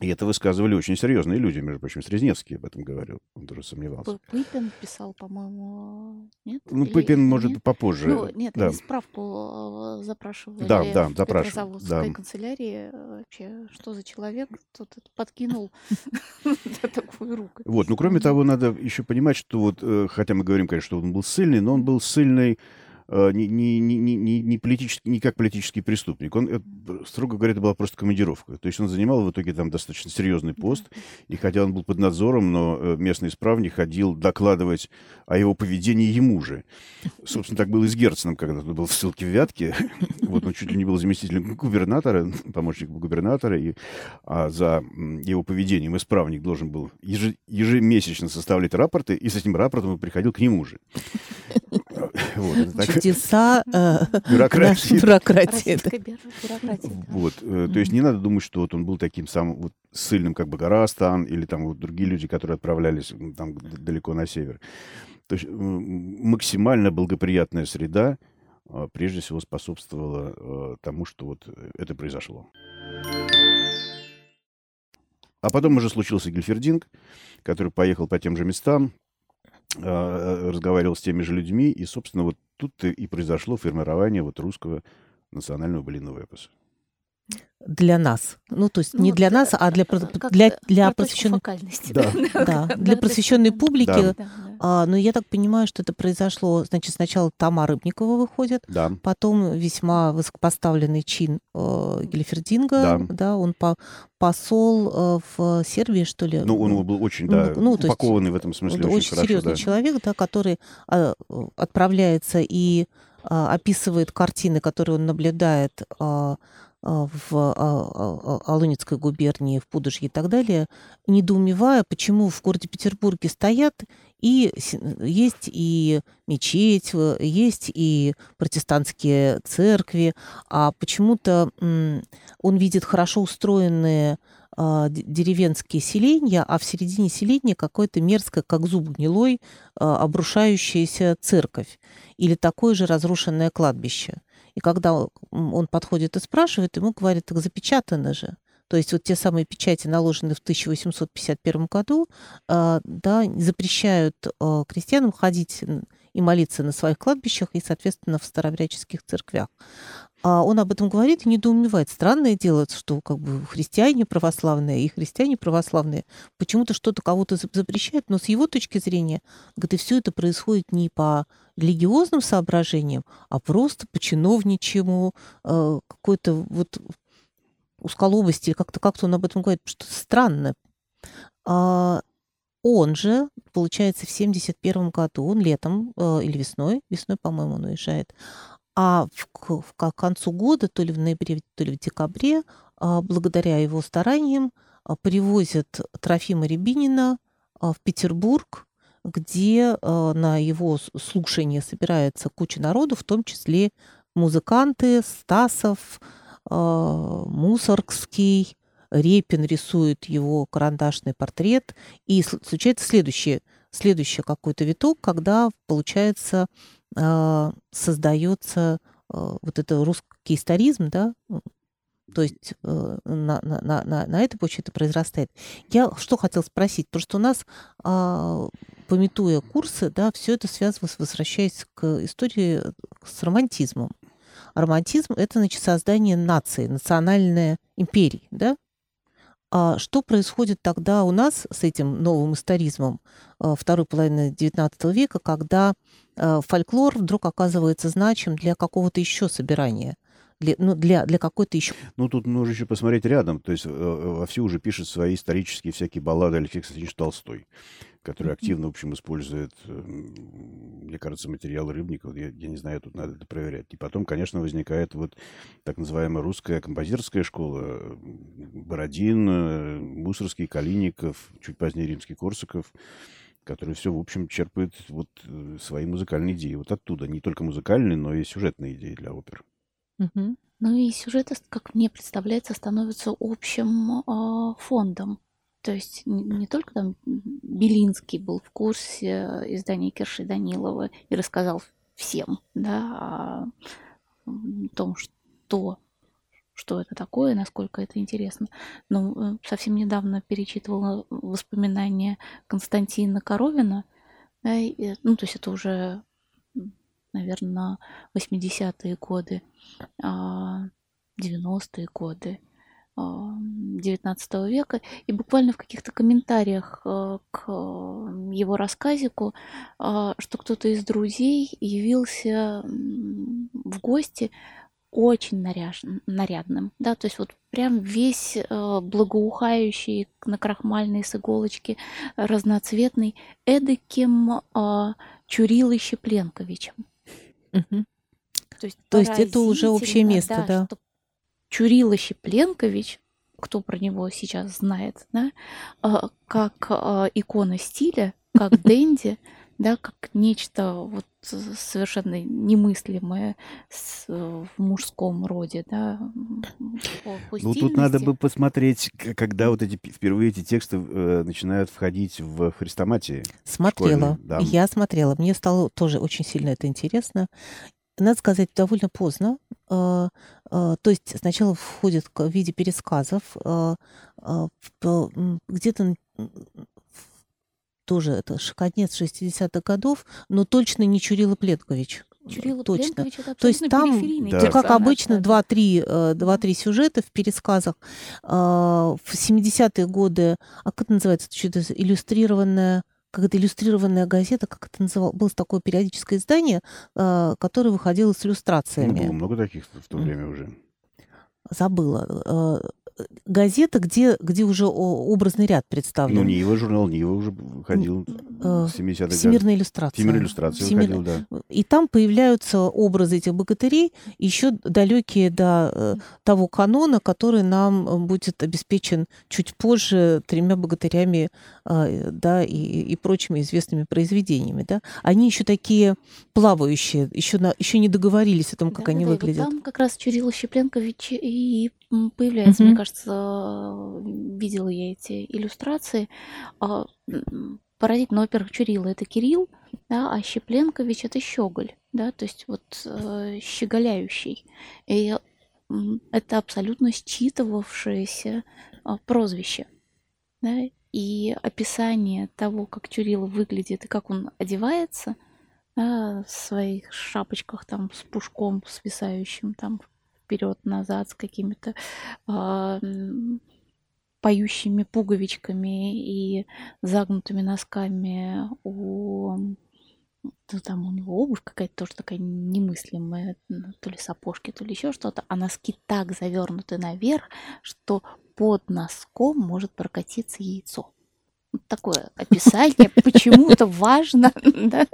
И это высказывали очень серьезные люди, между прочим, Срезнецкий об этом говорил, он тоже сомневался. Пыпин писал, по-моему, нет? Ну, Или, Пыпин, может, нет? попозже. Ну, нет, да. они справку э, запрашивали да, да, запрашивали, в да. канцелярии. Вообще, что за человек тут подкинул такую руку. Вот, ну, кроме того, надо еще понимать, что вот, э, хотя мы говорим, конечно, что он был сильный, но он был сильный Э, не, не, не, не, не, политический, не как политический преступник. Он, это, строго говоря, это была просто командировка. То есть он занимал в итоге там достаточно серьезный пост. И хотя он был под надзором, но э, местный исправник ходил докладывать о его поведении ему же. Собственно, так было и с Герценом, когда он был в ссылке в Вятке. Вот он чуть ли не был заместителем губернатора, помощником губернатора. И а за его поведением исправник должен был ежемесячно составлять рапорты, и с этим рапортом он приходил к нему же. Вот. Чудеса э, бюрократии. бюрократии. Вот, э, то есть не надо думать, что вот он был таким самым вот, сильным, как Багарастан, или там вот другие люди, которые отправлялись там далеко на север. То есть максимально благоприятная среда а, прежде всего способствовала э, тому, что вот это произошло. А потом уже случился Гельфердинг, который поехал по тем же местам, разговаривал с теми же людьми, и, собственно, вот тут и произошло формирование вот русского национального былиного эпоса. Для нас. Ну, то есть ну, не для нас, а для, для, для просвещенной... Да. да, для просвещенной публики. Да. А, но я так понимаю, что это произошло, значит, сначала Тома Рыбникова выходит, да. потом весьма высокопоставленный чин э, Гельфердинга, да. да, он по, посол э, в Сербии, что ли? Ну, он был очень, да, ну, упакованный есть, в этом смысле очень, очень хорошо, серьезный да. человек, да, который э, отправляется и э, описывает картины, которые он наблюдает э, в а, а, Алунецкой губернии, в Пудожье и так далее, недоумевая, почему в городе Петербурге стоят и есть и мечеть, есть и протестантские церкви, а почему-то он видит хорошо устроенные деревенские селения, а в середине селения какое-то мерзкое, как зуб гнилой, обрушающаяся церковь или такое же разрушенное кладбище. И когда он подходит и спрашивает, ему говорят, так запечатано же. То есть вот те самые печати, наложенные в 1851 году, а, да, запрещают а, крестьянам ходить и молиться на своих кладбищах и, соответственно, в старообрядческих церквях. А он об этом говорит и недоумевает. Странное дело, что как бы христиане православные и христиане православные почему-то что-то кого-то запрещают, но с его точки зрения, говорит, и все это происходит не по религиозным соображениям, а просто по чиновничьему, э, какой-то вот узколобости, как-то как он об этом говорит, что странно. А он же, получается, в 71 году, он летом э, или весной, весной, по-моему, он уезжает, а в, в, к концу года, то ли в ноябре, то ли в декабре, а, благодаря его стараниям, а, привозят Трофима Рябинина а, в Петербург, где на его слушание собирается куча народу, в том числе музыканты, Стасов, Мусоргский, Репин рисует его карандашный портрет. И случается следующее, следующий какой-то виток, когда получается э, создается э, вот это русский историзм, да, то есть э, на, на, на, на этой почве это произрастает. Я что хотел спросить, потому что у нас э, пометуя курсы, да, все это связывалось, возвращаясь к истории с романтизмом. романтизм – это, значит, создание нации, национальной империи, да? А что происходит тогда у нас с этим новым историзмом э, второй половины XIX века, когда э, фольклор вдруг оказывается значим для какого-то еще собирания? Для, ну, для, для какой-то еще... Ну, тут нужно еще посмотреть рядом. То есть э, вовсю уже пишет свои исторические всякие баллады Алексей Константинович Толстой, который активно, в общем, использует, мне кажется, материал Рыбникова. Я, я не знаю, тут надо это проверять. И потом, конечно, возникает вот так называемая русская композиторская школа. Бородин, Мусорский, Калиников, чуть позднее Римский, Корсаков который все, в общем, черпает вот э, свои музыкальные идеи. Вот оттуда. Не только музыкальные, но и сюжетные идеи для опер. Мгм. Ну и сюжеты, как мне представляется, становятся общим а, фондом. То есть не, не только там Белинский был в курсе издания Кирши Данилова и рассказал всем, да, о том, что, что это такое, насколько это интересно. Но э, совсем недавно перечитывала воспоминания Константина Коровина, да, и, ну, то есть это уже наверное, 80-е годы, 90-е а, годы 19 а, века. И буквально в каких-то комментариях а, к его рассказику, что кто-то из друзей явился в гости очень наряж... нарядным, да, то есть вот прям весь э, благоухающий на крахмальной с иголочки разноцветный, эдаким э, Чурилой Щепленковичем. То есть То есть это уже общее место, да, да. что Чурила Щепленкович, кто про него сейчас знает, да, а, как а, икона стиля, как Дэнди, да, как нечто вот совершенно немыслимое с, в мужском роде, да. По, по ну, тут надо бы посмотреть, когда вот эти впервые эти тексты э, начинают входить в хрестоматии. Смотрела, да. я смотрела. Мне стало тоже очень сильно это интересно. Надо сказать, довольно поздно. Э, э, то есть сначала входит в виде пересказов, э, э, где-то тоже это конец 60-х годов, но точно не Чурила Пленкович. Чурила точно. Это То есть там, да. как да, обычно, два-три да. 2-3 сюжета в пересказах. А, в 70-е годы, а как это называется, что-то иллюстрированная как это иллюстрированная газета, как это называлось, было такое периодическое издание, а, которое выходило с иллюстрациями. Ну, было много таких в то время уже. Забыла. Газета, где, где уже образный ряд представлен. Ну, Нива, журнал Нива уже ходил э, в 70-х Всемирная иллюстрация. Всемирная иллюстрация Всемир... выходил, да. И там появляются образы этих богатырей, еще далекие до э, того канона, который нам будет обеспечен чуть позже тремя богатырями э, да, и, и прочими известными произведениями. Да. Они еще такие плавающие, еще, на, еще не договорились о том, как да, они да, выглядят. Вот там как раз Чурила Щепленкович и появляется, mm-hmm. мне кажется, видела я эти иллюстрации. А, поразительно, во-первых, Чурила это Кирилл, да, а Щепленкович это Щеголь, да, то есть вот э, щеголяющий. И это абсолютно считывавшееся э, прозвище, да, и описание того, как Чурила выглядит и как он одевается, да, в своих шапочках там с пушком свисающим там вперед-назад с какими-то э, поющими пуговичками и загнутыми носками у ну, там у него обувь какая-то тоже такая немыслимая, то ли сапожки, то ли еще что-то, а носки так завернуты наверх, что под носком может прокатиться яйцо. Такое описание почему-то важно, да,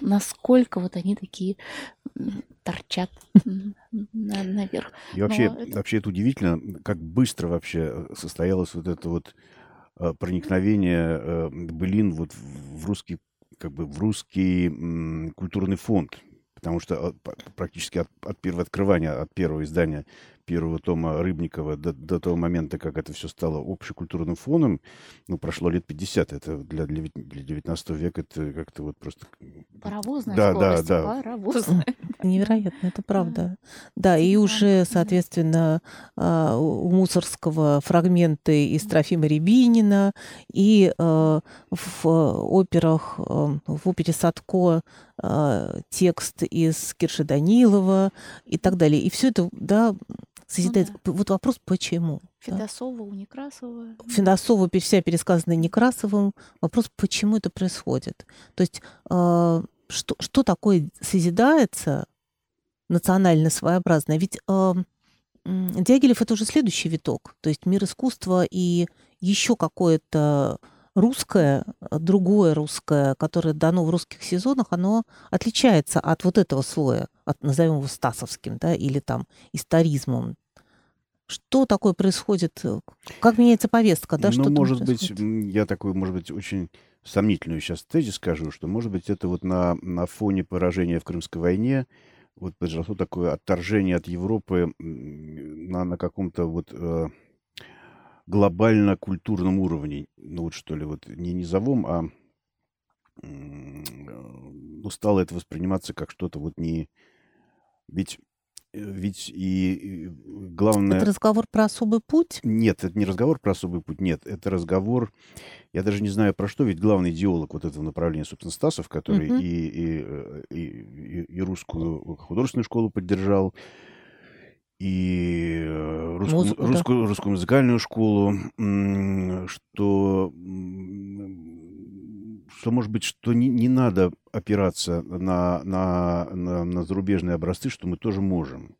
насколько вот они такие торчат наверх. И вообще, это... вообще это удивительно, как быстро вообще э, состоялось вот это вот э, проникновение э, былин вот в русский как бы в русский культурный фонд, потому что практически от, от первого открывания, от первого издания первого тома Рыбникова до, до того момента, как это все стало общекультурным фоном, ну, прошло лет 50. Это для, для, для 19 века это как-то вот просто... Паровозная да, скорость, да, да. паровозная. Невероятно, это правда. Да, и уже, соответственно, а, у Мусорского фрагменты из Трофима Рябинина, и а, в операх, а, в опере Садко текст из Кирши Данилова и так далее. И все это, да, созидает. да. Вот вопрос, почему? да? Федосова у Некрасова. Федосова вся пересказана Некрасовым. Вопрос, почему это происходит? То есть э, что, что такое созидается национально своеобразное? Ведь э, Дягилев это уже следующий виток. То есть мир искусства и еще какое-то русское, другое русское, которое дано в русских сезонах, оно отличается от вот этого слоя, от, назовем его стасовским, да, или там историзмом. Что такое происходит? Как меняется повестка, да? ну, что может быть, я такой, может быть, очень сомнительную сейчас тезис скажу, что, может быть, это вот на, на фоне поражения в Крымской войне вот произошло такое отторжение от Европы на, на каком-то вот э, глобально-культурном уровне. Ну, вот что ли, вот не низовом, а э, ну, стало это восприниматься как что-то вот не... Ведь, э, ведь и, главное... Это разговор про особый путь? Нет, это не разговор про особый путь, нет, это разговор, я даже не знаю про что, ведь главный идеолог вот этого направления, собственно, Стасов, который и, и, э, и, и- и русскую художественную школу поддержал, и э, русскую, Музыку, да. русскую, русскую музыкальную школу, что, что, может быть, что не, не надо опираться на, на, на, на зарубежные образцы, что мы тоже можем.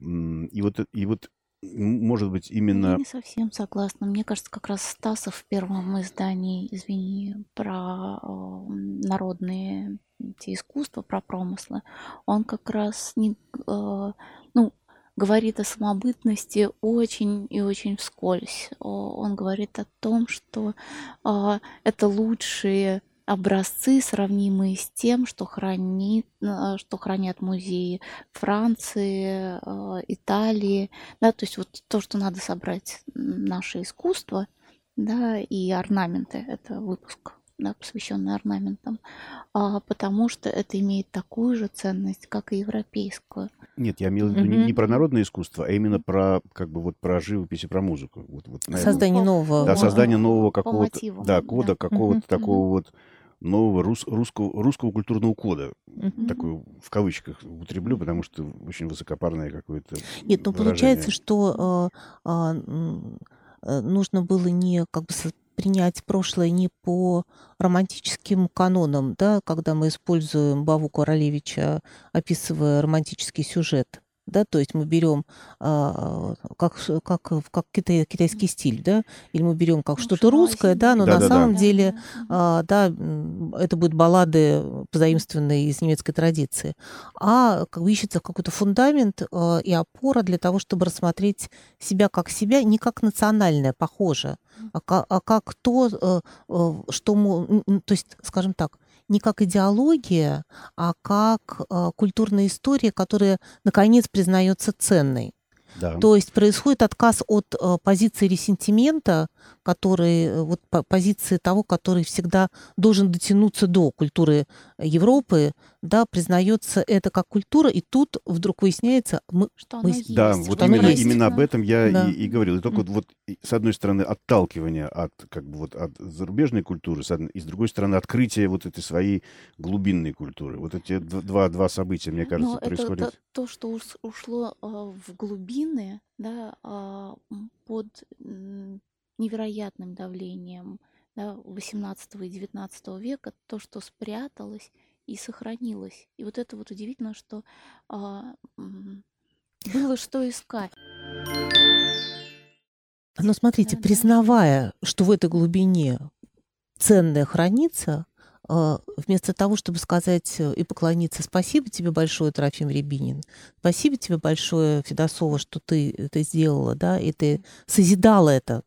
И вот, и вот может быть, Я именно... не совсем согласна. Мне кажется, как раз Стасов в первом издании, извини, про э, народные эти искусства, про промыслы, он как раз не, э, говорит о самобытности очень и очень вскользь. Он говорит о том, что а, это лучшие образцы, сравнимые с тем, что, хранит, э, что хранят музеи Франции, э, Италии, да, то есть вот то, что надо собрать наше искусство, да, и орнаменты, это выпуск, да, посвященный орнаментам, а, потому что это имеет такую же ценность, как и европейскую. Нет, я имел в виду не, про народное искусство, а именно про как бы вот про живопись и про музыку. Вот, вот на этом. Создание по- нового. Да, создание нового какого-то, да, да. кода, какого-то Мгм, такого вот нового рус- русского, русского культурного кода. Такую в кавычках употреблю, потому что очень высокопарное какое-то Нет, ну выражение. получается, что э, э, нужно было не как бы принять прошлое не по романтическим канонам, да, когда мы используем Баву Королевича, описывая романтический сюжет. Да, то есть мы берем а, как, как, как китай- китайский стиль, да, или мы берем как Ну, что-то русское, да, но на Да-да-да. самом Да, деле да, а, да, это будут баллады, позаимствованные из немецкой традиции, а как бы ищется какой-то фундамент а, и опора для того, чтобы рассмотреть себя как себя, не как национальное, похоже, а а как то, э, э, что, н- то есть, скажем так, не как идеология, а как э, культурная история, которая, наконец, признается ценной. Да. То есть происходит отказ от э, позиции ресентимента, который, э, вот по- позиции того, который всегда должен дотянуться до культуры Европы, да, признается это как культура, и тут вдруг выясняется, мы, Что мы есть. Да, что вот именно, есть. именно об этом я Да. и, и говорил. И только Мгм. вот, вот с одной стороны отталкивание от как бы вот от зарубежной культуры, с одной- и с другой стороны открытие вот этой своей глубинной культуры. Вот эти два два события, мне кажется, Но это происходят. то, то, что ушло а, в глубины, да, а, под невероятным давлением да, 18 и 19 века, то, что спряталось и сохранилось. И вот это вот удивительно, что а, было что искать. Но смотрите, Да, да. признавая, что в этой глубине ценное хранится, а, вместо того, чтобы сказать э, и поклониться «Спасибо тебе большое, Трофим Рябинин», «Спасибо тебе большое, Федосова, что ты это сделала, да, и ты созидала это,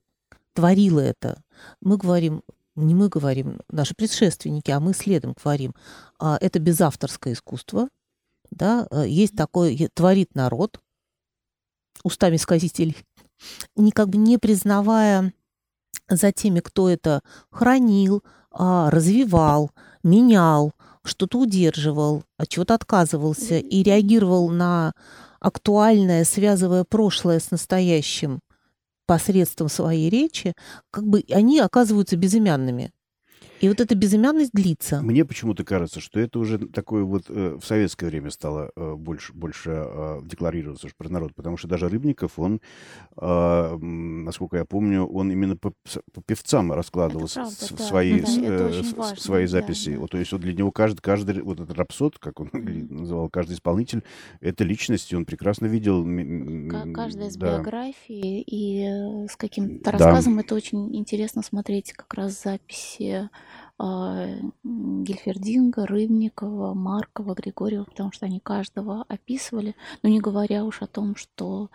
творила это». Мы говорим, не мы говорим, наши предшественники, а мы следом говорим, а, это безавторское искусство, да, э, есть такое, творит народ, устами сказителей, не как бы не признавая за теми, кто это хранил, а, развивал, менял, что-то удерживал, от чего-то отказывался и реагировал на актуальное, связывая прошлое с настоящим посредством своей речи, как бы они оказываются безымянными. И вот эта безымянность длится. Мне почему-то кажется, что это уже такое вот э, в советское время стало э, больше, больше э, декларироваться про народ, потому что даже Рыбников, он, э, насколько я помню, он именно по, по певцам раскладывал правда, с, да, свои, да, с, э, важно, свои записи. Да, Вот, то есть вот для него каждый, каждый вот этот рапсод, как он называл, каждый исполнитель, это личность, и он прекрасно видел. Каждая с да. биографией и э, с каким-то рассказом, да. это очень интересно смотреть как раз записи Гельфердинга, Рыбникова, Маркова, Григорьева, потому что они каждого описывали, но не говоря уж о том, что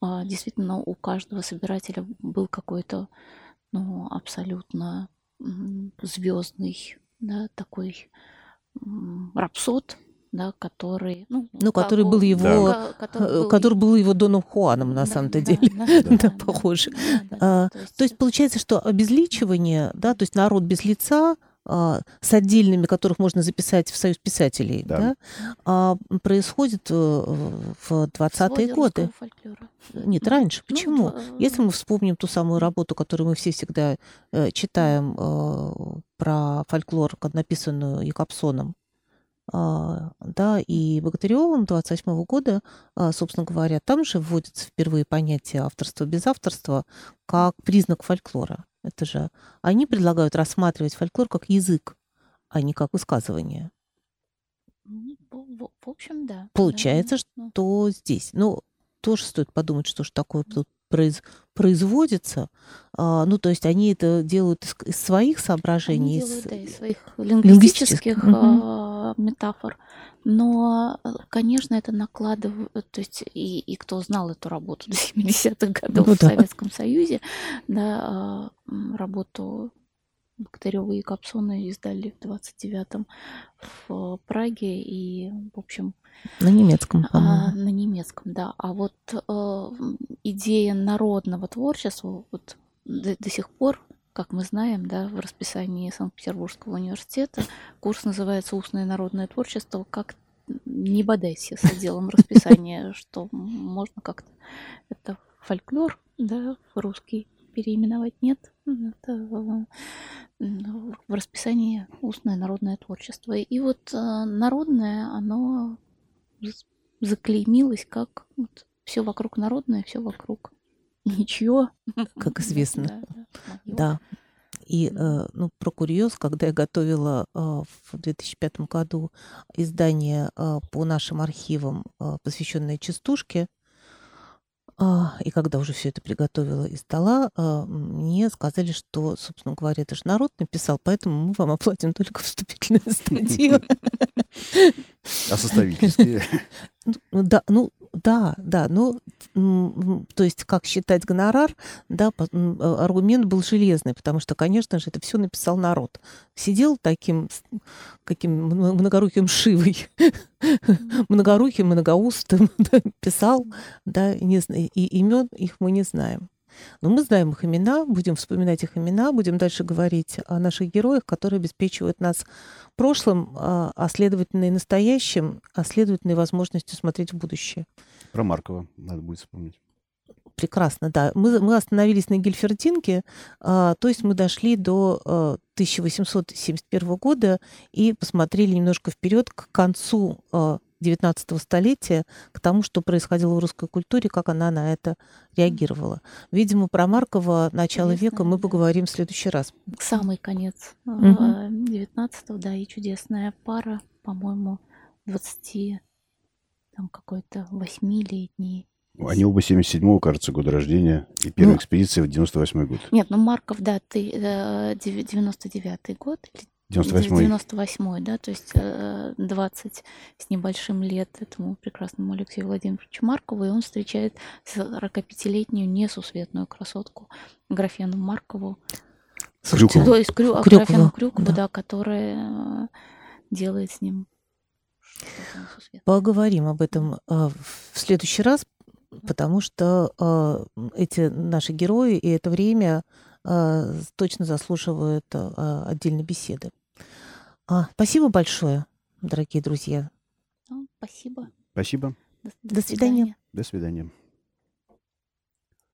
а, действительно у каждого собирателя был какой-то ну, абсолютно звездный да, такой рапсод, да, который, ну, ну который был его, да. который, был... который был его Доном Хуаном на да, самом-то да, деле, да, да, да, похоже. Да, да, а, то, есть... то есть получается, что обезличивание, да, то есть народ без лица а, с отдельными, которых можно записать в Союз писателей, да. Да, а, происходит э, в 20-е годы. Фольклора. Нет, раньше. Ну, Почему? Ну, Если мы вспомним ту самую работу, которую мы все всегда э, читаем про фольклор, написанную Якобсоном, а, да, и Богатыревым 28 года, а, собственно говоря, там же вводится впервые понятие авторства без авторства как признак фольклора. Это же они предлагают рассматривать фольклор как язык, а не как высказывание. Ну, в, в общем, да. Получается, да. что здесь, ну, тоже стоит подумать, что же такое тут произ, производится. А, ну, то есть они это делают из, из своих соображений. Они делают, из, да, из своих лингвистических, лингвистических. Uh, метафор. Но, конечно, это накладывает, то есть и, и кто знал эту работу до 70-х годов ну, в да. Советском Союзе, да, работу Богатырева и Капсона издали в 29-м в Праге, и, в общем... На немецком, а, На немецком, да. А вот э, идея народного творчества вот до, до сих пор, как мы знаем, да, в расписании Санкт-Петербургского университета курс называется «Устное народное творчество», как не бодайся с отделом расписания, что можно как-то это фольклор, да, русский переименовать нет. Это в расписании устное народное творчество. И вот э, народное, оно заклеймилось как вот, все вокруг народное, все вокруг ничего. Как известно. Да. И э, ну, про курьез, когда я готовила э, в 2005 году издание по нашим архивам, посвященное частушке, а, и когда уже все это приготовила и сдала, а, мне сказали, что, собственно говоря, это же народ написал, поэтому мы вам оплатим только вступительную статью. А составительские? Ну да, ну да, да, ну, то есть как считать гонорар, да, а, аргумент был железный, потому что, конечно же, это все написал народ. Сидел таким, каким многоруким шивой, многоруким, многоустым, писал, да, не, и имен их мы не знаем. Но мы знаем их имена, будем вспоминать их имена, будем дальше говорить о наших героях, которые обеспечивают нас прошлым, а, а следовательно и настоящим, а следовательно и возможностью смотреть в будущее. Про Маркова надо будет вспомнить. Прекрасно, да. Мы, мы остановились на Гельфердинке, а, то есть мы дошли до а, 1871 года и посмотрели немножко вперед к концу а, 19 столетия к тому, что происходило в русской культуре, как она на это реагировала. Видимо, про Маркова начало Интересно, века мы поговорим в следующий раз. Самый конец угу. 19 да, и чудесная пара, по-моему, 20 там какой-то восьмилетний они оба 77-го, кажется, года рождения. И первая ну, экспедиция в 98-й год. Нет, ну Марков, да, ты 99-й э, год 98 98 да, то есть 20 э, с небольшим лет этому прекрасному Алексею Владимировичу Маркову, и он встречает 45-летнюю несусветную красотку Графену Маркову. Крюкову. То есть Крю... Крюкову, Графену Крюкову, да. да, которая делает с ним Поговорим об этом э, в следующий раз, потому что э, эти наши герои и это время э, точно заслуживают э, отдельной беседы. А, спасибо большое, дорогие друзья. Ну, спасибо. Спасибо. До, До свидания. До свидания.